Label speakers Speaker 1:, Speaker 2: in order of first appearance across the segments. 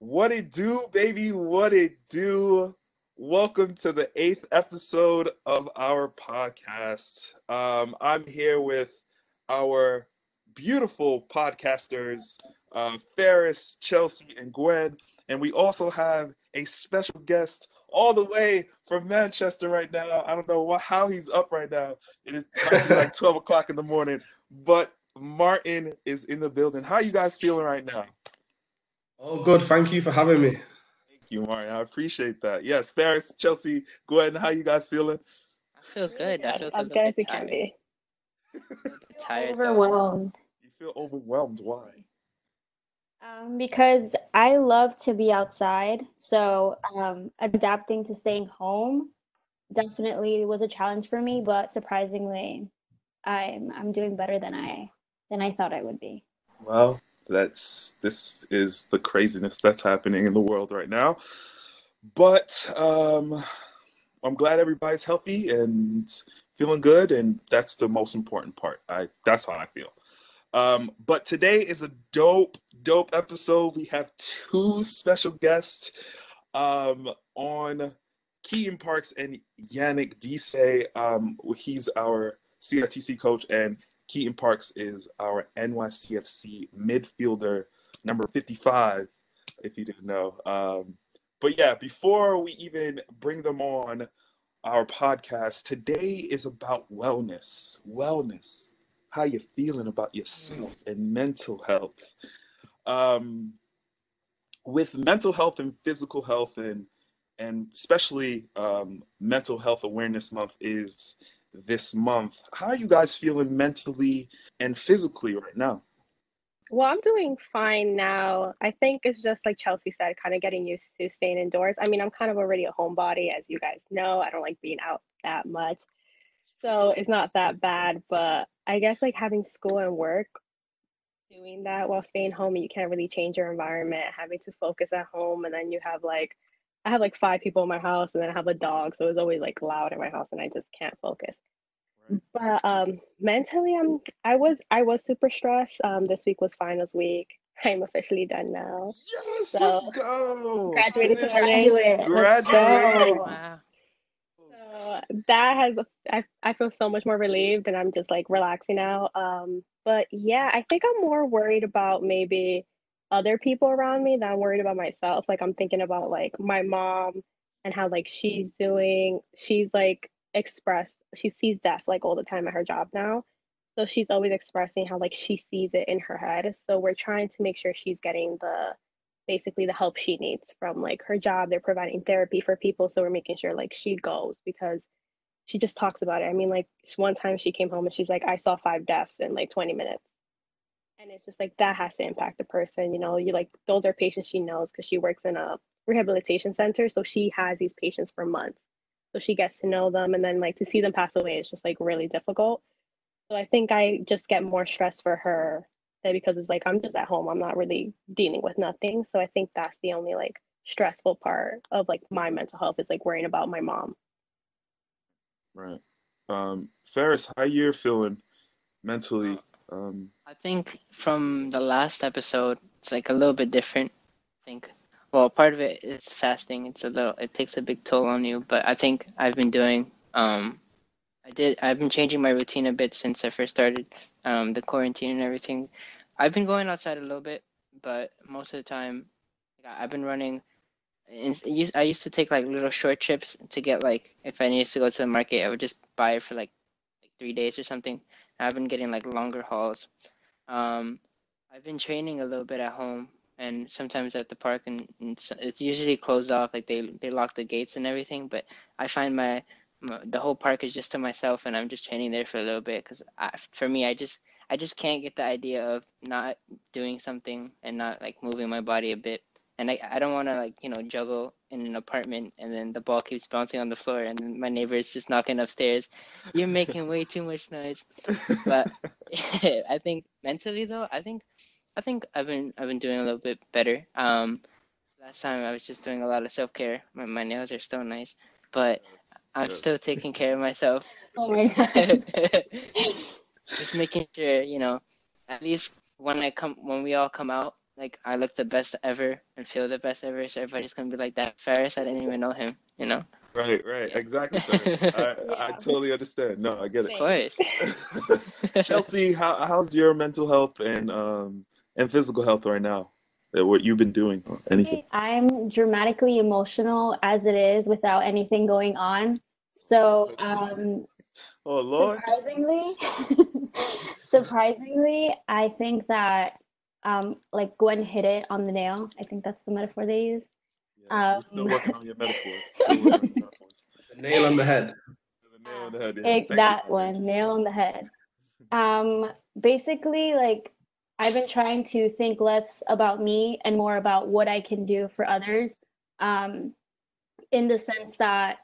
Speaker 1: What it do, baby? What it do? Welcome to the eighth episode of our podcast. Um, I'm here with our beautiful podcasters, uh, Ferris, Chelsea, and Gwen. And we also have a special guest all the way from Manchester right now. I don't know what, how he's up right now. It is like 12 o'clock in the morning, but Martin is in the building. How you guys feeling right now?
Speaker 2: Oh, good. Thank you for having me.
Speaker 1: Thank you, Martin. I appreciate that. Yes, Ferris, Chelsea, go ahead. How you guys feeling?
Speaker 3: I feel good. I feel
Speaker 4: as
Speaker 3: good
Speaker 4: good as you can be.
Speaker 3: tired. though.
Speaker 4: Overwhelmed.
Speaker 1: You feel overwhelmed. Why?
Speaker 4: Um, because I love to be outside, so um, adapting to staying home definitely was a challenge for me. But surprisingly, I'm I'm doing better than I than I thought I would be.
Speaker 1: Well, that's this is the craziness that's happening in the world right now. But um, I'm glad everybody's healthy and feeling good, and that's the most important part. I that's how I feel. Um, but today is a dope, dope episode. We have two special guests um, on Keaton Parks and Yannick Dise. Um, he's our CITC coach, and Keaton Parks is our NYCFC midfielder, number 55, if you didn't know. Um, but yeah, before we even bring them on our podcast, today is about wellness. Wellness. How you feeling about yourself and mental health. Um, with mental health and physical health and and especially um, mental health awareness month is this month. How are you guys feeling mentally and physically right now?
Speaker 5: Well, I'm doing fine now. I think it's just like Chelsea said, kind of getting used to staying indoors. I mean, I'm kind of already a homebody, as you guys know. I don't like being out that much. So it's not that bad, but I guess like having school and work, doing that while staying home and you can't really change your environment, having to focus at home and then you have like I have like five people in my house and then I have a dog, so it's always like loud in my house and I just can't focus. But um mentally I'm I was I was super stressed. Um this week was finals week. I'm officially done now.
Speaker 1: Yes,
Speaker 5: So,
Speaker 1: let's go.
Speaker 5: graduated
Speaker 1: Finish.
Speaker 5: today.
Speaker 4: Graduate. Let's
Speaker 1: Graduate.
Speaker 3: Wow.
Speaker 5: So that has I I feel so much more relieved and I'm just like relaxing now. Um but yeah, I think I'm more worried about maybe other people around me that I'm worried about myself. Like I'm thinking about like my mom and how like she's doing. She's like expressed she sees death like all the time at her job now. So she's always expressing how like she sees it in her head. So we're trying to make sure she's getting the basically the help she needs from like her job. They're providing therapy for people, so we're making sure like she goes because she just talks about it. I mean, like one time she came home and she's like, I saw five deaths in like 20 minutes. And it's just like that has to impact the person, you know. You like those are patients she knows because she works in a rehabilitation center. So she has these patients for months. So she gets to know them and then like to see them pass away is just like really difficult. So I think I just get more stressed for her because it's like I'm just at home. I'm not really dealing with nothing. So I think that's the only like stressful part of like my mental health is like worrying about my mom.
Speaker 1: Right. Um, Ferris, how you're feeling mentally? Um,
Speaker 3: I think from the last episode, it's like a little bit different. I think, well, part of it is fasting. It's a little, it takes a big toll on you, but I think I've been doing, um, I did, I've been changing my routine a bit since I first started, um, the quarantine and everything. I've been going outside a little bit, but most of the time, I've been running. in- I used I used to take like little short trips to get like if I needed to go to the market, I would just buy it for like like three days or something. I've been getting like longer hauls. Um, I've been training a little bit at home and sometimes at the park, and, and it's usually closed off, like they they lock the gates and everything. But I find my, my the whole park is just to myself, and I'm just training there for a little bit because for me, I just I just can't get the idea of not doing something and not like moving my body a bit. And I, I don't want to like you know juggle in an apartment and then the ball keeps bouncing on the floor and my neighbor is just knocking upstairs. You're making way too much noise. But I think mentally though, I think I think I've been I've been doing a little bit better. Um, last time I was just doing a lot of self care. My my nails are still nice, but I'm
Speaker 1: yes.
Speaker 3: still taking care of myself.
Speaker 4: Oh my god.
Speaker 3: just making sure you know, at least when I come when we all come out, like I look the best ever and feel the best ever. So everybody's gonna be like that Ferris. I didn't even know him. You know.
Speaker 1: Right, right,
Speaker 3: Yeah.
Speaker 1: exactly. Ferris. I, I totally understand. No, I get
Speaker 3: Of
Speaker 1: it.
Speaker 3: course.
Speaker 1: Chelsea, how, how's your mental health and um and physical health right now? Uh, What you've been doing? Anything?
Speaker 4: I'm dramatically emotional as it is without anything going on. So, um,
Speaker 1: Oh Lord.
Speaker 4: surprisingly, surprisingly, I think that um, like Gwen hit it on the nail. I think that's the metaphor they use.
Speaker 1: Yeah, you're still
Speaker 4: Um,
Speaker 1: working on your metaphors. On your metaphors.
Speaker 2: The nail on the head.
Speaker 1: The nail on the head. yeah.
Speaker 4: It,
Speaker 1: Thank you,
Speaker 4: that one, nail on the head. Um, basically, like I've been trying to think less about me and more about what I can do for others. Um, in the sense that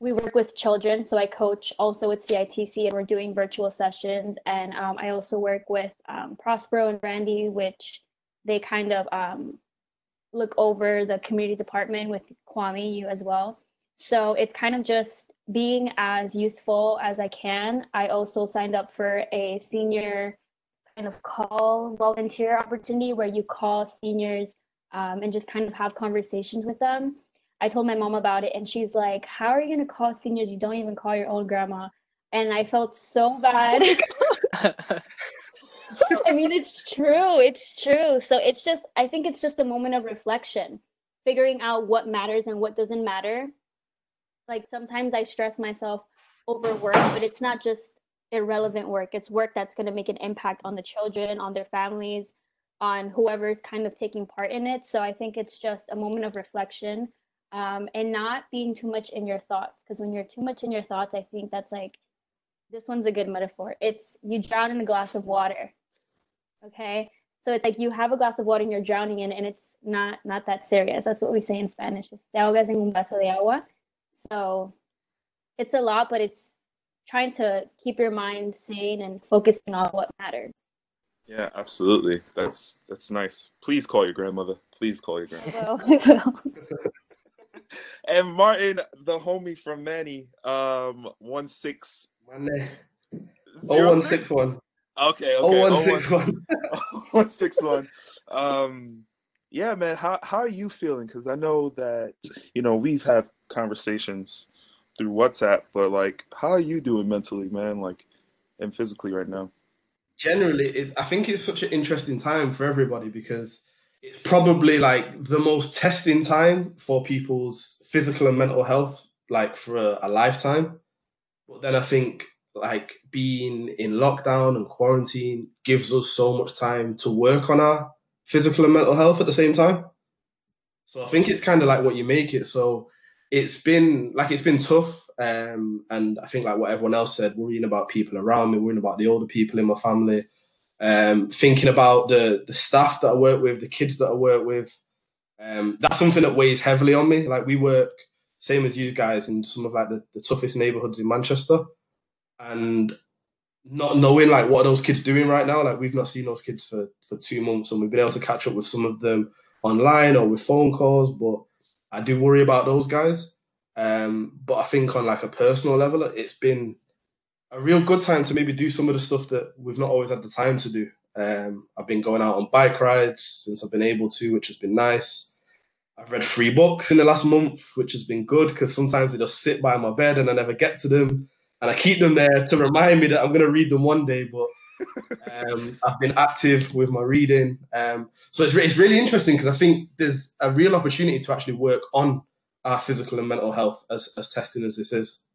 Speaker 4: we work with children, so I coach also with CITC, and we're doing virtual sessions. And um, I also work with um, Prospero and Brandy, which they kind of um, look over the community department with Kwame, you as well. So it's kind of just being as useful as I can. I also signed up for a senior kind of call volunteer opportunity where you call seniors um, and just kind of have conversations with them. I told my mom about it, and she's like, How are you going to call seniors? You don't even call your own grandma. And I felt so bad. I mean, it's true. It's true. So it's just, I think it's just a moment of reflection, figuring out what matters and what doesn't matter. Like sometimes I stress myself over work, but it's not just irrelevant work. It's work that's going to make an impact on the children, on their families, on whoever's kind of taking part in it. So I think it's just a moment of reflection um, and not being too much in your thoughts. Because when you're too much in your thoughts, I think that's like, this one's a good metaphor. It's you drown in a glass of water. Okay. So it's like you have a glass of water and you're drowning in it, and it's not not that serious. That's what we say in Spanish. It's te ahogas en un vaso de agua. So it's a lot, but it's trying to keep your mind sane and focusing on what matters.
Speaker 1: Yeah, absolutely. That's that's nice. Please call your grandmother. Please call your grandmother.
Speaker 4: I will. I will.
Speaker 1: And Martin, the homie from Manny, um, one six
Speaker 2: Mane.
Speaker 1: zero
Speaker 2: 0161.
Speaker 1: Okay, okay.
Speaker 2: 0161.
Speaker 1: 161. Um, yeah, man. How how are you feeling? Because I know that you know we've had conversations through WhatsApp, but like, how are you doing mentally, man? Like, and physically right now?
Speaker 2: Generally, I think it's such an interesting time for everybody because it's probably like the most testing time for people's physical and mental health, like for a, a lifetime. But then I think like being in lockdown and quarantine gives us so much time to work on our physical and mental health at the same time. So I think it's kind of like what you make it. So it's been like it's been tough. Um, and I think like what everyone else said, worrying about people around me, worrying about the older people in my family, um, thinking about the the staff that I work with, the kids that I work with. Um, that's something that weighs heavily on me. Like we work same as you guys in some of like the, the toughest neighborhoods in Manchester, and not knowing like what those kids doing right now. Like we've not seen those kids for for two months, and we've been able to catch up with some of them online or with phone calls. But I do worry about those guys. Um, but I think on like a personal level, it's been a real good time to maybe do some of the stuff that we've not always had the time to do. Um, I've been going out on bike rides since I've been able to, which has been nice. I've read three books in the last month, which has been good because sometimes they just sit by my bed and I never get to them. And I keep them there to remind me that I'm going to read them one day. But um, I've been active with my reading. Um, so it's, re- it's really interesting because I think there's a real opportunity to actually work on our physical and mental health as, as testing as this is.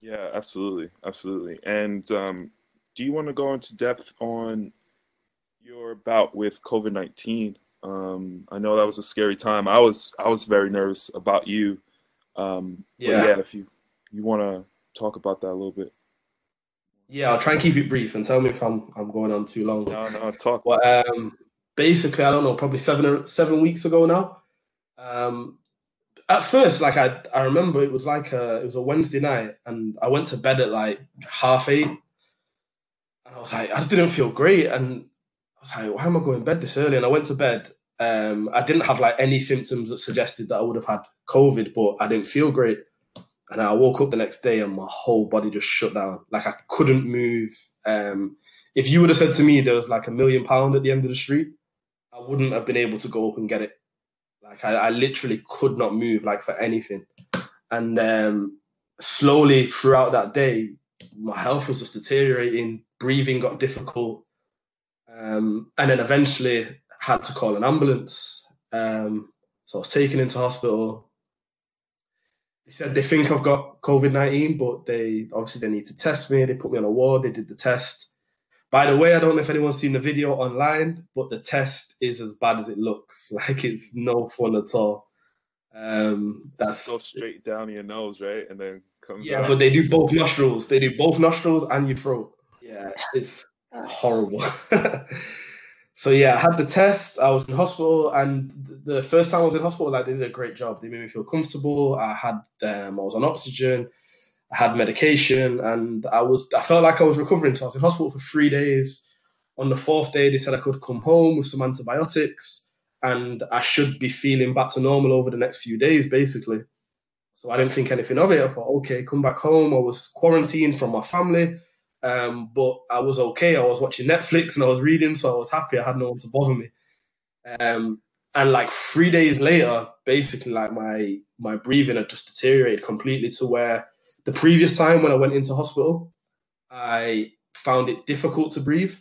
Speaker 1: Yeah, absolutely, absolutely. And um, do you want to go into depth on your bout with COVID nineteen? Um, I know that was a scary time. I was I was very nervous about you. Um,
Speaker 2: Yeah.
Speaker 1: yeah, if you you want to talk about that a little bit.
Speaker 2: Yeah, I'll try and keep it brief and tell me if I'm, I'm going on too long.
Speaker 1: No, no, talk.
Speaker 2: Well, um, basically, I don't know, probably seven seven weeks ago now. Um, at first, like I, I remember it was like a, it was a Wednesday night, and I went to bed at like half eight, and I was like, I just didn't feel great, and I was like, why am I going to bed this early? And I went to bed. Um, I didn't have like any symptoms that suggested that I would have had COVID, but I didn't feel great. And I woke up the next day and my whole body just shut down. Like I couldn't move. Um, if you would have said to me there was like a million pound at the end of the street, I wouldn't have been able to go up and get it. Like I, I literally could not move like for anything. And um, slowly throughout that day, my health was just deteriorating. Breathing got difficult, um, and then eventually had to call an ambulance. Um, so I was taken into hospital. They said they think I've got COVID nineteen, but they obviously they need to test me. They put me on a ward. They did the test. By the way, I don't know if anyone's seen the video online, but the test is as bad as it looks. Like it's no fun at all. Um, that's
Speaker 1: Go straight down your nose, right, and then comes
Speaker 2: yeah,
Speaker 1: out.
Speaker 2: but they do both nostrils. They do both nostrils and your throat. Yeah, it's horrible. so yeah, I had the test. I was in hospital, and the first time I was in hospital, like they did a great job. They made me feel comfortable. I had, um, I was on oxygen. I had medication, and I was, I felt like I was recovering. So I was in hospital for three days. On the fourth day, they said I could come home with some antibiotics, and I should be feeling back to normal over the next few days, basically. So I didn't think anything of it. I thought, okay, come back home. I was quarantined from my family, um, but I was okay. I was watching Netflix and I was reading, so I was happy. I had no one to bother me. Um, and like three days later, basically, like my my breathing had just deteriorated completely to where the previous time when I went into hospital, I found it difficult to breathe,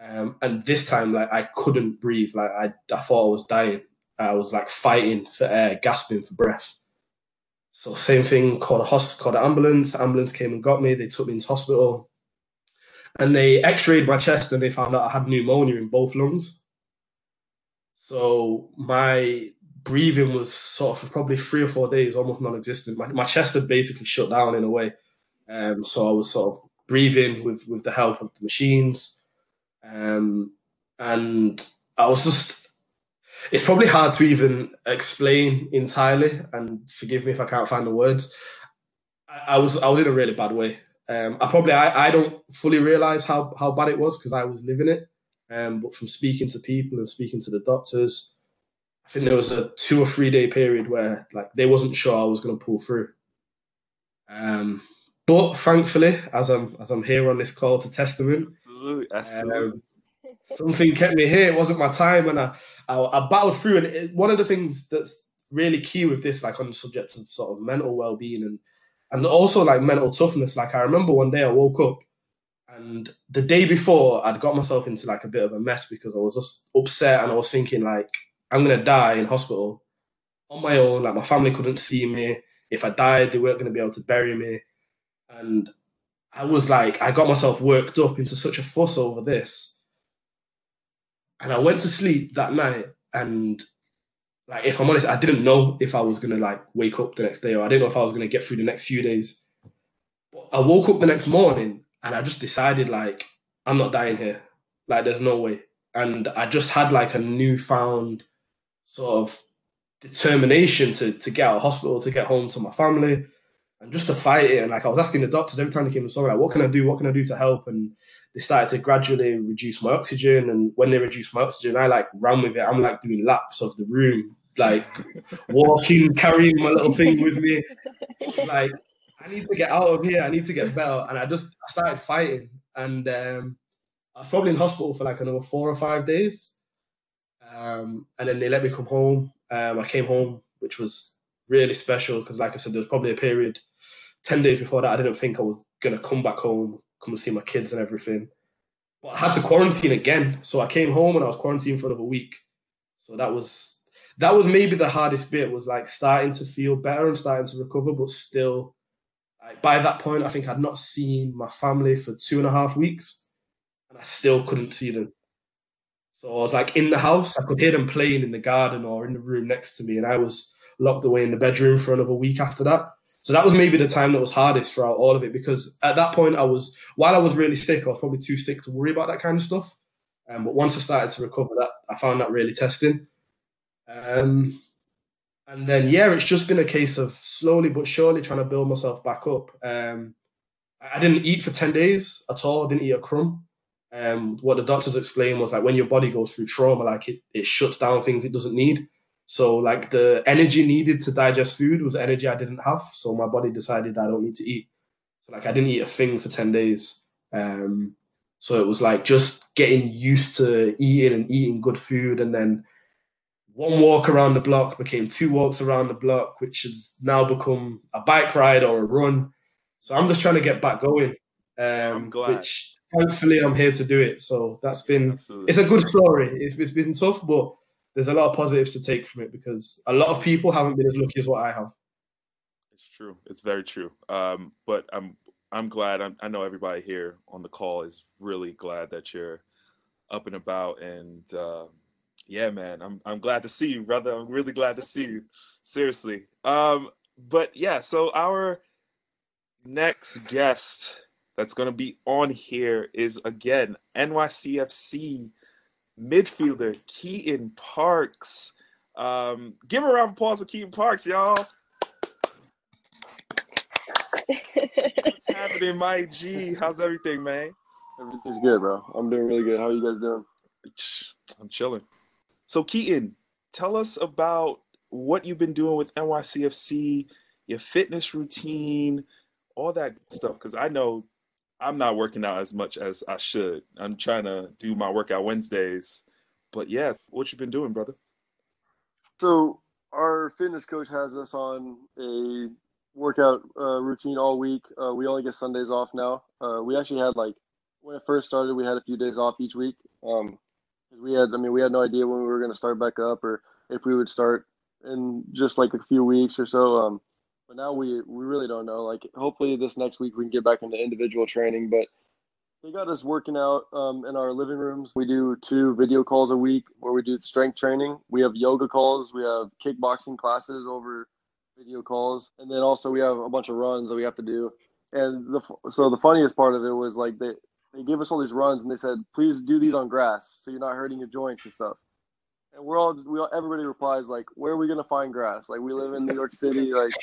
Speaker 2: um, and this time, like I couldn't breathe. Like I, I thought I was dying. I was like fighting for air, gasping for breath. So same thing. Called a host, called an ambulance. Ambulance came and got me. They took me into hospital, and they X-rayed my chest and they found out I had pneumonia in both lungs. So my breathing was sort of probably three or four days almost non-existent. My, my chest had basically shut down in a way. Um, so I was sort of breathing with with the help of the machines, um, and I was just. It's probably hard to even explain entirely, and forgive me if I can't find the words. I, I was I was in a really bad way. Um, I probably I, I don't fully realize how how bad it was because I was living it. Um, but from speaking to people and speaking to the doctors, I think there was a two or three day period where like they wasn't sure I was going to pull through. Um, but thankfully, as I'm as I'm here on this call to testament,
Speaker 1: Absolutely, absolutely.
Speaker 2: um, something kept me here. It wasn't my time, and I I, I battled through. And it, one of the things that's really key with this, like on the subject of sort of mental well being and and also like mental toughness. Like I remember one day I woke up, and the day before I'd got myself into like a bit of a mess because I was just upset and I was thinking like I'm gonna die in hospital on my own. Like my family couldn't see me. If I died, they weren't gonna be able to bury me. And I was like, I got myself worked up into such a fuss over this. And I went to sleep that night and like if I'm honest, I didn't know if I was gonna like wake up the next day or I didn't know if I was gonna get through the next few days. But I woke up the next morning and I just decided like I'm not dying here. Like there's no way. And I just had like a newfound sort of determination to to get out of hospital, to get home to my family, and just to fight it. And like I was asking the doctors every time they came and saw me, like, what can I do? What can I do to help? And they started to gradually reduce my oxygen. And when they reduced my oxygen, I like ran with it. I'm like doing laps of the room, like walking, carrying my little thing with me. Like, I need to get out of here. I need to get better. And I just I started fighting. And um, I was probably in hospital for like another four or five days. Um, and then they let me come home. Um, I came home, which was really special because, like I said, there was probably a period 10 days before that I didn't think I was to come back home, come and see my kids and everything. But I had to quarantine again. So I came home and I was quarantined for another week. So that was that was maybe the hardest bit was like starting to feel better and starting to recover, but still like, by that point I think I'd not seen my family for two and a half weeks and I still couldn't see them. So I was like in the house, I could hear them playing in the garden or in the room next to me, and I was locked away in the bedroom for another week after that. So that was maybe the time that was hardest throughout all of it because at that point I was, while I was really sick, I was probably too sick to worry about that kind of stuff. Um, but once I started to recover, that I found that really testing. Um, and then yeah, it's just been a case of slowly but surely trying to build myself back up. Um, I didn't eat for ten days at all. I didn't eat a crumb. Um, what the doctors explained was like when your body goes through trauma, like it, it shuts down things it doesn't need. So like the energy needed to digest food was energy I didn't have. So my body decided I don't need to eat. So like I didn't eat a thing for 10 days. Um, So it was like just getting used to eating and eating good food, and then one walk around the block became two walks around the block, which has now become a bike ride or a run. So I'm just trying to get back going. Um, which thankfully I'm here to do it. So that's been Absolutely. it's a good story. It's, it's been tough, but there's a lot of positives to take from it because a lot of people haven't been as lucky as what I have.
Speaker 1: It's true. It's very true. Um, but I'm I'm glad. I'm, i know everybody here on the call is really glad that you're up and about. And uh, yeah, man, I'm I'm glad to see you, brother. I'm really glad to see you. Seriously. Um, but yeah, so our next guest that's going to be on here is again NYCFC midfielder Keaton Parks. Um, give a round of applause to Keaton Parks, y'all. What's happening, Mike G? How's everything, man?
Speaker 6: Everything's good, bro. I'm doing really good. How are you guys doing?
Speaker 1: I'm chilling. So, Keaton, tell us about what you've been doing with NYCFC, your fitness routine, all that stuff. Because I know I'm not working out as much as I should. I'm trying to do my workout Wednesdays. But yeah, what you been doing, brother?
Speaker 6: So our fitness coach has us on a workout uh, routine all week. Uh, we only get Sundays off now. Uh, we actually had like when it first started, we had a few days off each week. Um, we had, I mean, we had no idea when we were going to start back up or if we would start in just like a few weeks or so. Um, but now we we really don't know. Like, hopefully this next week we can get back into individual training. But they got us working out um, in our living rooms. We do two video calls a week where we do strength training. We have yoga calls. We have kickboxing classes over video calls, and then also we have a bunch of runs that we have to do. And the so the funniest part of it was like they they gave us all these runs and they said, please do these on grass so you're not hurting your joints and stuff. And we're all, we all, everybody replies like, where are we gonna find grass? Like we live in New York City, like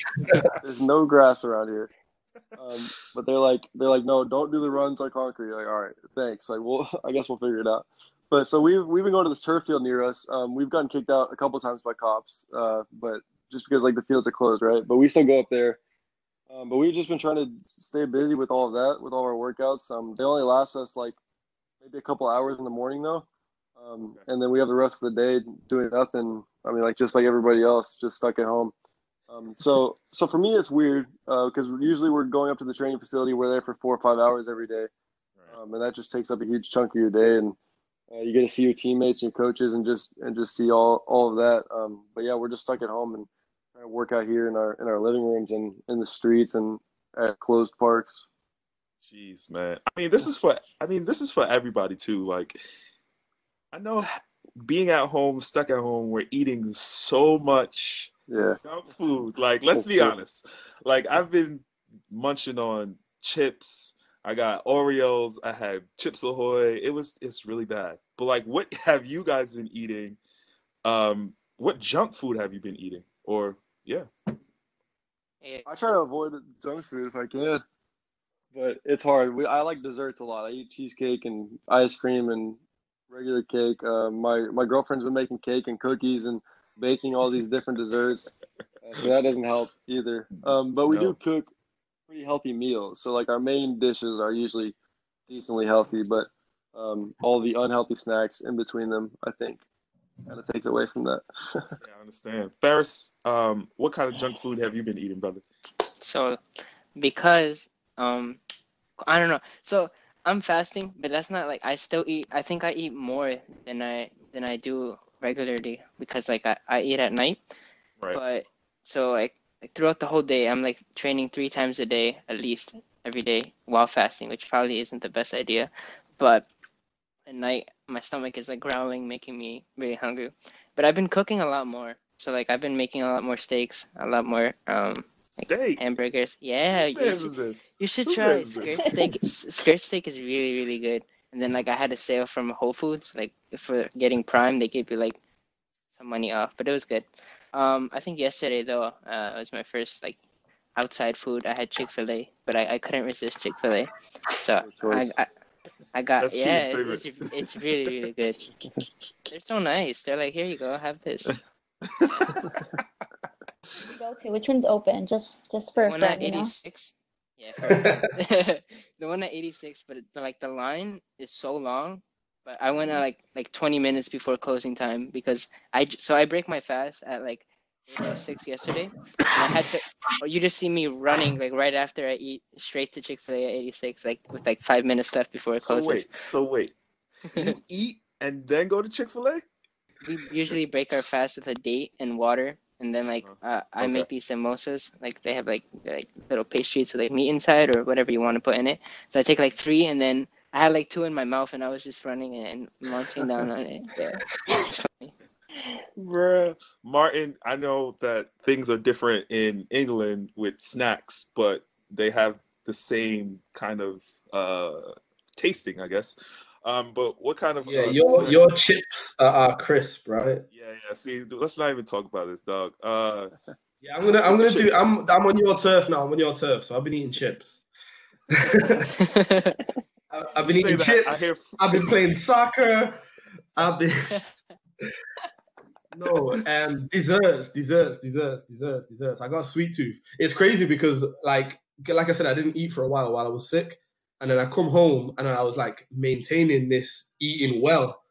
Speaker 6: there's no grass around here. Um, but they're like, they're like, no, don't do the runs on concrete. Like, all right, thanks. Like, well, I guess we'll figure it out. But so we've we've been going to this turf field near us. Um, we've gotten kicked out a couple times by cops, uh, but just because like the fields are closed, right? But we still go up there. Um, but we've just been trying to stay busy with all of that, with all our workouts. Um, they only last us like maybe a couple hours in the morning though. Um, and then we have the rest of the day doing nothing. I mean, like just like everybody else, just stuck at home. Um, so, so for me, it's weird because uh, usually we're going up to the training facility. We're there for four or five hours every day, um, and that just takes up a huge chunk of your day. And uh, you get to see your teammates and your coaches, and just and just see all all of that. Um, but yeah, we're just stuck at home and trying to work out here in our in our living rooms and in the streets and at closed parks.
Speaker 1: Jeez, man. I mean, this is for. I mean, this is for everybody too. Like, I know being at home, stuck at home, we're eating so much
Speaker 6: yeah.
Speaker 1: junk food. Like, let's That's be true. honest. Like, I've been munching on chips. I got Oreos. I had Chips Ahoy. It was it's really bad. But like, what have you guys been eating? Um, what junk food have you been eating? Or yeah.
Speaker 6: I try to avoid junk food if I can, but it's hard. We, I like desserts a lot. I eat cheesecake and ice cream and regular cake. Uh, my my girlfriend's been making cake and cookies and baking all these different desserts. Uh, so that doesn't help either. Um, but we no. do cook pretty healthy meals. So like our main dishes are usually decently healthy, but um, all the unhealthy snacks in between them, I think, kind of takes away from that.
Speaker 1: yeah, I understand. Ferris, um, what kind of junk food have you been eating, brother?
Speaker 3: So, because um, I don't know. So I'm fasting, but that's not like I still eat. I think I eat more than I than I do regularly because like I, I eat at night. Right. But so like, like throughout the whole day, I'm like training three times a day at least every day while fasting, which probably isn't the best idea. But at night, my stomach is like growling, making me really hungry. But I've been cooking a lot more. So like I've been making a lot more steaks, a lot more um like steak. hamburgers. Yeah, you should, you should try skirt steak. skirt steak is really really good. And then like I had a sale from Whole Foods, like for getting Prime, they gave you like some money off, but it was good. Um, I think yesterday though, uh, was my first like outside food. I had Chick Fil A, but I, I couldn't resist Chick Fil A, so I, I I got That's yeah, it's, it's, it's really really good. They're so nice. They're like, here you go, have this.
Speaker 4: go to? Which one's open? Just just for
Speaker 3: one at eighty six. Yeah, the one at 86, but, it, but like the line is so long. But I went at mm-hmm. like like 20 minutes before closing time because I so I break my fast at like six yesterday. And I had to. Or you just see me running like right after I eat straight to Chick Fil A at 86, like with like five minutes left before it
Speaker 1: So
Speaker 3: closes.
Speaker 1: wait, so wait. You eat and then go to Chick Fil A?
Speaker 3: We usually break our fast with a date and water, and then like
Speaker 1: Oh,
Speaker 3: uh, I
Speaker 1: okay.
Speaker 3: make these samosas. Like they have like like little pastries with like meat inside or whatever you want to put in it. So I take like three, and then I had like two in my mouth, and I was just running and munching down on it. Yeah.
Speaker 1: Bruh. Martin, I know that things are different in England with snacks, but they have the same kind of uh tasting, I guess. Um, but what kind of
Speaker 2: Yeah,
Speaker 1: uh,
Speaker 2: your
Speaker 1: snacks-
Speaker 2: your chips are, are crisp, right?
Speaker 1: Yeah, yeah. See, let's not even talk about this, dog. Uh,
Speaker 2: Yeah, I'm gonna I'm gonna do. I'm I'm on your turf now. I'm on your turf, so I've been eating chips. I- I've been eating
Speaker 1: that,
Speaker 2: chips.
Speaker 1: I hear
Speaker 2: I've been playing soccer. I've been no and desserts, desserts, desserts, desserts, desserts. I got a sweet tooth. It's crazy because like like I said, I didn't eat for a while while I was sick, and then I come home and I was like maintaining this eating well.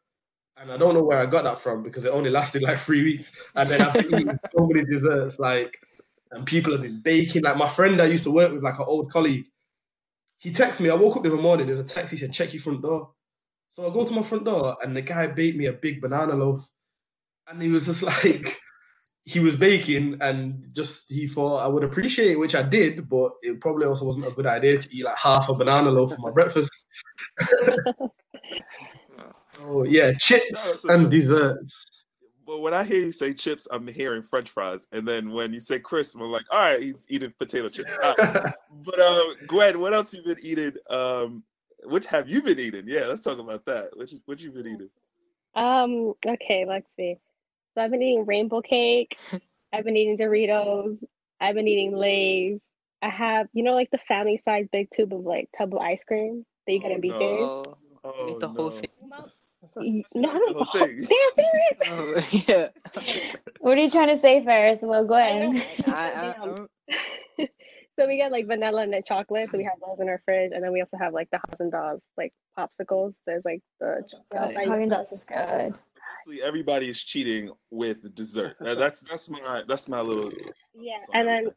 Speaker 2: And I don't know where I got that from because it only lasted like three weeks. And then I've been eating so many desserts, like, and people have been baking. Like my friend I used to work with, like an old colleague, he texted me. I woke up the other morning. There was a text. He said, "Check your front door." So I go to my front door, and the guy baked me a big banana loaf, and he was just like, he was baking, and just he thought I would appreciate it, which I did, but it probably also wasn't a good idea to eat like half a banana loaf for my breakfast. oh yeah, chips
Speaker 1: it's
Speaker 2: and
Speaker 1: a-
Speaker 2: desserts.
Speaker 1: But when I hear you say chips, I'm hearing French fries, and then when you say crisp, I'm like, all right, he's eating potato chips. All right. But uh, Gwen, what else you been eating? Um, which have you been eating? Yeah, let's talk about that. What you, what you been eating?
Speaker 5: Um, okay, let's see. So I've been eating rainbow cake. I've been eating Doritos. I've been eating Lay's. I have, you know, like the family size big tube of like tub of ice cream that you get
Speaker 1: Oh,
Speaker 5: in BK.
Speaker 1: no.
Speaker 3: Oh,
Speaker 1: Oh,
Speaker 3: eat the whole thing.
Speaker 5: Y-
Speaker 1: She
Speaker 5: No,
Speaker 1: ate
Speaker 5: not
Speaker 1: the
Speaker 5: the
Speaker 1: whole
Speaker 5: whole
Speaker 1: thing.
Speaker 5: Damn, Ferris!
Speaker 3: Oh, yeah.
Speaker 4: What are you trying to say, Ferris? Well, go
Speaker 5: I
Speaker 4: ahead.
Speaker 3: I, I, I'm-
Speaker 5: So we got like vanilla and then chocolate. So we have those in our fridge, and then we also have like the Haagen Dazs like popsicles. There's like the chocolate. I-
Speaker 4: Haagen Dazs is good.
Speaker 1: Everybody is cheating with dessert. That's that's my that's my little.
Speaker 5: Yeah, and then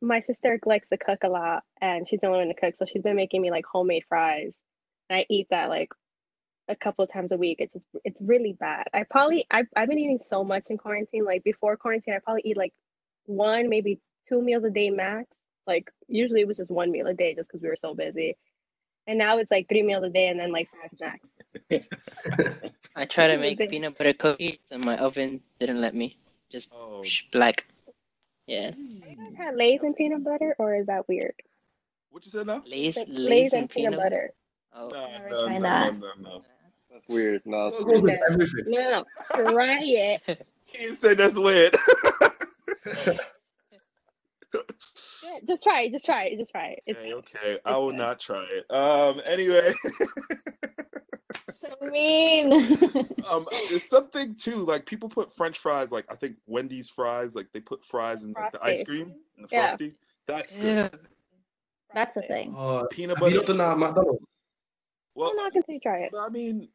Speaker 5: my sister likes to cook a lot, and she's the only one to cook, so she's been making me like homemade fries. And I eat that like a couple of times a week. It's just it's really bad. I probably I've I've been eating so much in quarantine. Like before quarantine, I probably eat like one maybe two meals a day max. Like usually it was just one meal a day just because we were so busy. And now it's like three meals a day and then like five snacks.
Speaker 3: I try to
Speaker 5: What do you
Speaker 3: make peanut butter cookies, and my oven didn't let me. Just
Speaker 1: Oh,
Speaker 3: black. Yeah,
Speaker 5: You guys had Lay's and peanut butter, or is that weird?
Speaker 1: what you said now?
Speaker 3: Lay's,
Speaker 5: Like,
Speaker 3: Lay's, and peanut butter.
Speaker 1: No,
Speaker 3: Oh,
Speaker 1: no, no, no, no, no.
Speaker 6: That's weird. No, that's
Speaker 2: What goes
Speaker 6: weird.
Speaker 2: with?
Speaker 5: No, no, no. Try it.
Speaker 1: He said that's weird.
Speaker 5: Yeah, Just try it. Just try it. Just try it. It's,
Speaker 1: okay, okay. I will
Speaker 5: good.
Speaker 1: not try it. Um. Anyway.
Speaker 4: So mean.
Speaker 1: um there's something too like people put french fries like i think wendy's fries like they put fries in like, the ice cream and the
Speaker 5: Yeah.
Speaker 1: frosty that's good
Speaker 3: Ew.
Speaker 4: That's a thing.
Speaker 2: Oh,
Speaker 1: peanut
Speaker 2: have you
Speaker 1: butter
Speaker 2: not done that at McDonald's?
Speaker 1: well
Speaker 5: I'm not gonna say try it.
Speaker 1: i mean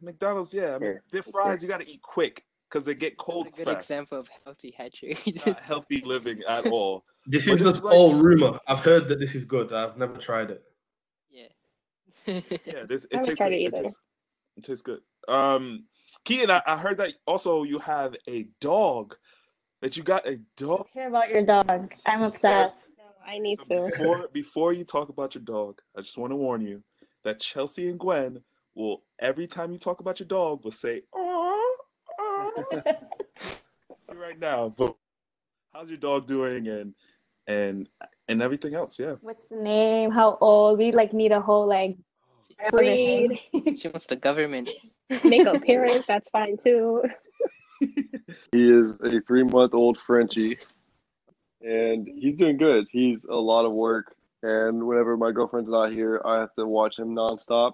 Speaker 1: mcdonald's yeah i mean
Speaker 5: Sure.
Speaker 1: their
Speaker 5: It's
Speaker 1: fries you got to eat quick because they get
Speaker 3: That's
Speaker 1: cold
Speaker 3: a good
Speaker 1: fast
Speaker 3: example of healthy hatchery.
Speaker 1: not healthy living at all
Speaker 2: This is
Speaker 1: this
Speaker 2: just
Speaker 1: is like-
Speaker 2: all rumor. I've heard that this is good. I've never tried it.
Speaker 3: yeah.
Speaker 1: yeah this
Speaker 5: I
Speaker 1: it
Speaker 5: haven't
Speaker 1: tastes
Speaker 5: tried
Speaker 1: good
Speaker 5: it
Speaker 1: it
Speaker 5: either.
Speaker 1: tastes, it tastes good um Keaton, I, I heard that also you have a dog that you got a dog
Speaker 4: I care about your dog. I'm obsessed.
Speaker 5: No, I need
Speaker 1: So
Speaker 5: to.
Speaker 1: before before you talk about your dog, I just want to warn you that Chelsea and Gwen will every time you talk about your dog will say "oh, right now." But how's your dog doing and and and everything else? Yeah.
Speaker 4: What's the name? How old? We like need a whole like
Speaker 5: Breed.
Speaker 3: She wants the government.
Speaker 5: Make an appearance. That's fine too.
Speaker 6: He is a three month old Frenchie, and he's doing good. He's a lot of work, and whenever my girlfriend's not here, I have to watch him nonstop.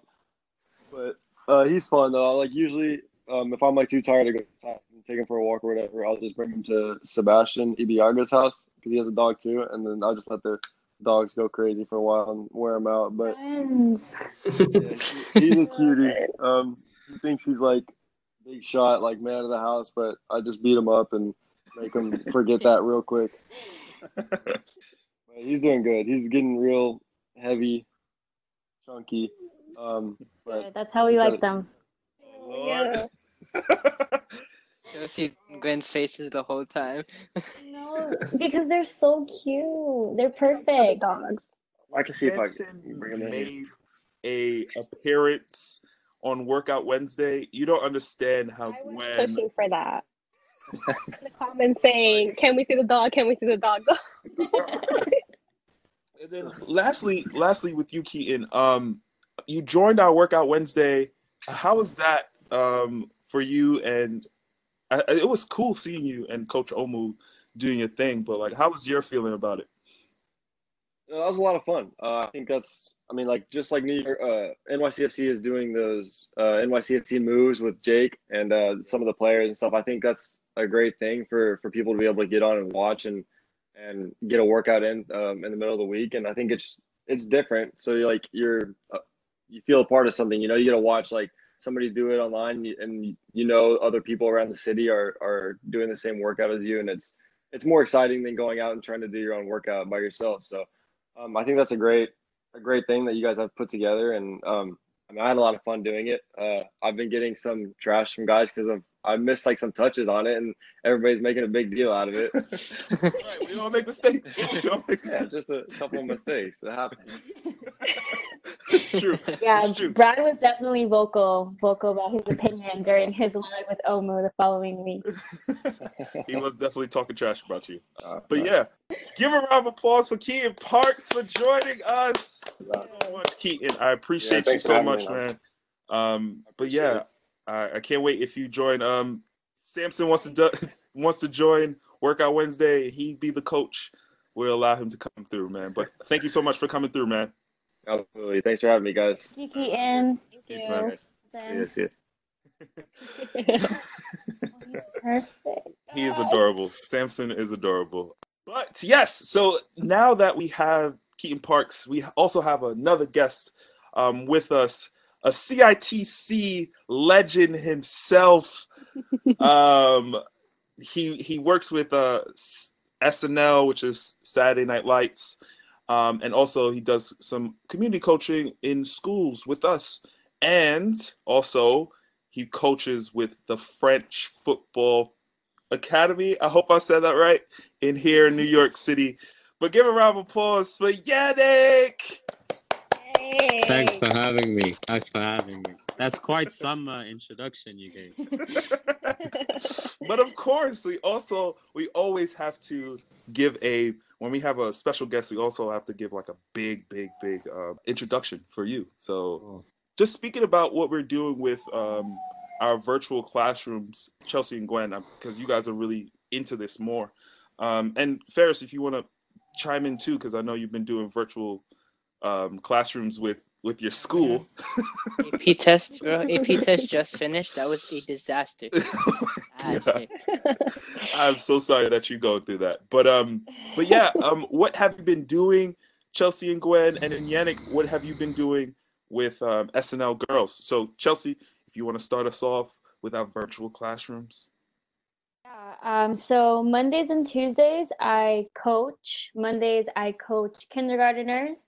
Speaker 6: But uh, he's fun though. Like usually, um, if I'm like too tired to go outside and take him for a walk or whatever, I'll just bring him to Sebastien Ibeagha's house because he has a dog too, and then I'll just let the dogs go crazy for a while and wear them out. But yeah, he- he's a cutie. Um, he thinks he's like big shot, like man of the house, but I just beat him up and make him forget that real quick. But he's doing good. He's getting real heavy, chunky. Um, but
Speaker 4: That's how we like them.
Speaker 3: Lord. Chelsea see Gwen's faces the whole time.
Speaker 4: No, because they're so cute. They're perfect.
Speaker 5: Dogs.
Speaker 6: I can see if I can bring him in. here.
Speaker 1: made a appearance on Workout Wednesday. You don't understand how
Speaker 5: I was
Speaker 1: Gwen.
Speaker 5: pushing for that. In the comments saying, "Can we see the dog? Can we see the dog?"
Speaker 1: And then lastly, lastly with you, Keaton, um, you joined our Workout Wednesday. How was that um, for you? And I, it was cool seeing you and Coach Omu doing your thing. But like, how was your feeling about it?
Speaker 6: No, that was a lot of fun. Uh, I think that's, I mean, like just like New York, uh, NYCFC is doing those uh, NYCFC moves with Jake and uh, some of the players and stuff. I think that's a great thing for for people to be able to get on and watch and and get a workout in um, in the middle of the week. And I think it's it's different. So you're like you're uh, you feel a part of something. You know, you get to watch like somebody do it online, and you know other people around the city are are doing the same workout as you, and it's it's more exciting than going out and trying to do your own workout by yourself. So um, I think that's a great a great thing that you guys have put together, and um, I mean I had a lot of fun doing it. Uh, I've been getting some trash from guys because of I missed like some touches on it, and everybody's making a big deal out of it.
Speaker 1: Right, we all make mistakes. We all make
Speaker 6: yeah, just a couple of mistakes. It happens.
Speaker 1: it's true.
Speaker 4: Yeah,
Speaker 1: It's true.
Speaker 4: Brad was definitely vocal, vocal about his opinion during his live with Omu the following week.
Speaker 1: he was definitely talking trash about you.
Speaker 6: Uh,
Speaker 1: But yeah, give a round of applause for Keaton Parks for joining us. so much, Keaton. I appreciate
Speaker 6: Yeah,
Speaker 1: you so much,
Speaker 6: me, man.
Speaker 1: man. Um, but yeah,
Speaker 6: it.
Speaker 1: I, I can't wait if you join. Um, Samson wants to do, wants to join Workout Wednesday. He'd be the coach. We'll allow him to come through, man. But thank you so much for coming through, man.
Speaker 6: absolutely. Thanks for having me, guys.
Speaker 4: Thank you, Keaton. Thank
Speaker 1: Peace,
Speaker 4: you.
Speaker 1: man.
Speaker 6: See you.
Speaker 4: He's perfect.
Speaker 1: He is adorable. Samson is adorable. But yes, so now that we have Keaton Parks, we also have another guest um, with us, a CITC legend himself. um, he he works with uh, SNL, which is Saturday Night Lights, um, and also he does some community coaching in schools with us, and also he coaches with the French Football Academy. I hope I said that right in here in New York City. But give a round of applause for Yannick.
Speaker 7: Thanks for having me. Thanks for having me. That's quite some uh, introduction you gave.
Speaker 1: but of course, we also we always have to give a when we have a special guest, we also have to give like a big, big, big uh, introduction for you. So, just speaking about what we're doing with um, our virtual classrooms, Chelsea and Gwen, because you guys are really into this more. Um, and Ferris, if you want to chime in too, because I know you've been doing virtual um, classrooms with with your school.
Speaker 3: AP test, bro. AP test just finished. That was a disaster.
Speaker 1: Yeah. I'm so sorry that you're going through that. But um, but yeah, um, what have you been doing, Chelsea and Gwen, and then Yannick? What have you been doing with um, SNL Girls? So Chelsea, if you want to start us off with our virtual classrooms.
Speaker 4: Yeah, um, so Mondays and Tuesdays I coach. Mondays I coach kindergarteners,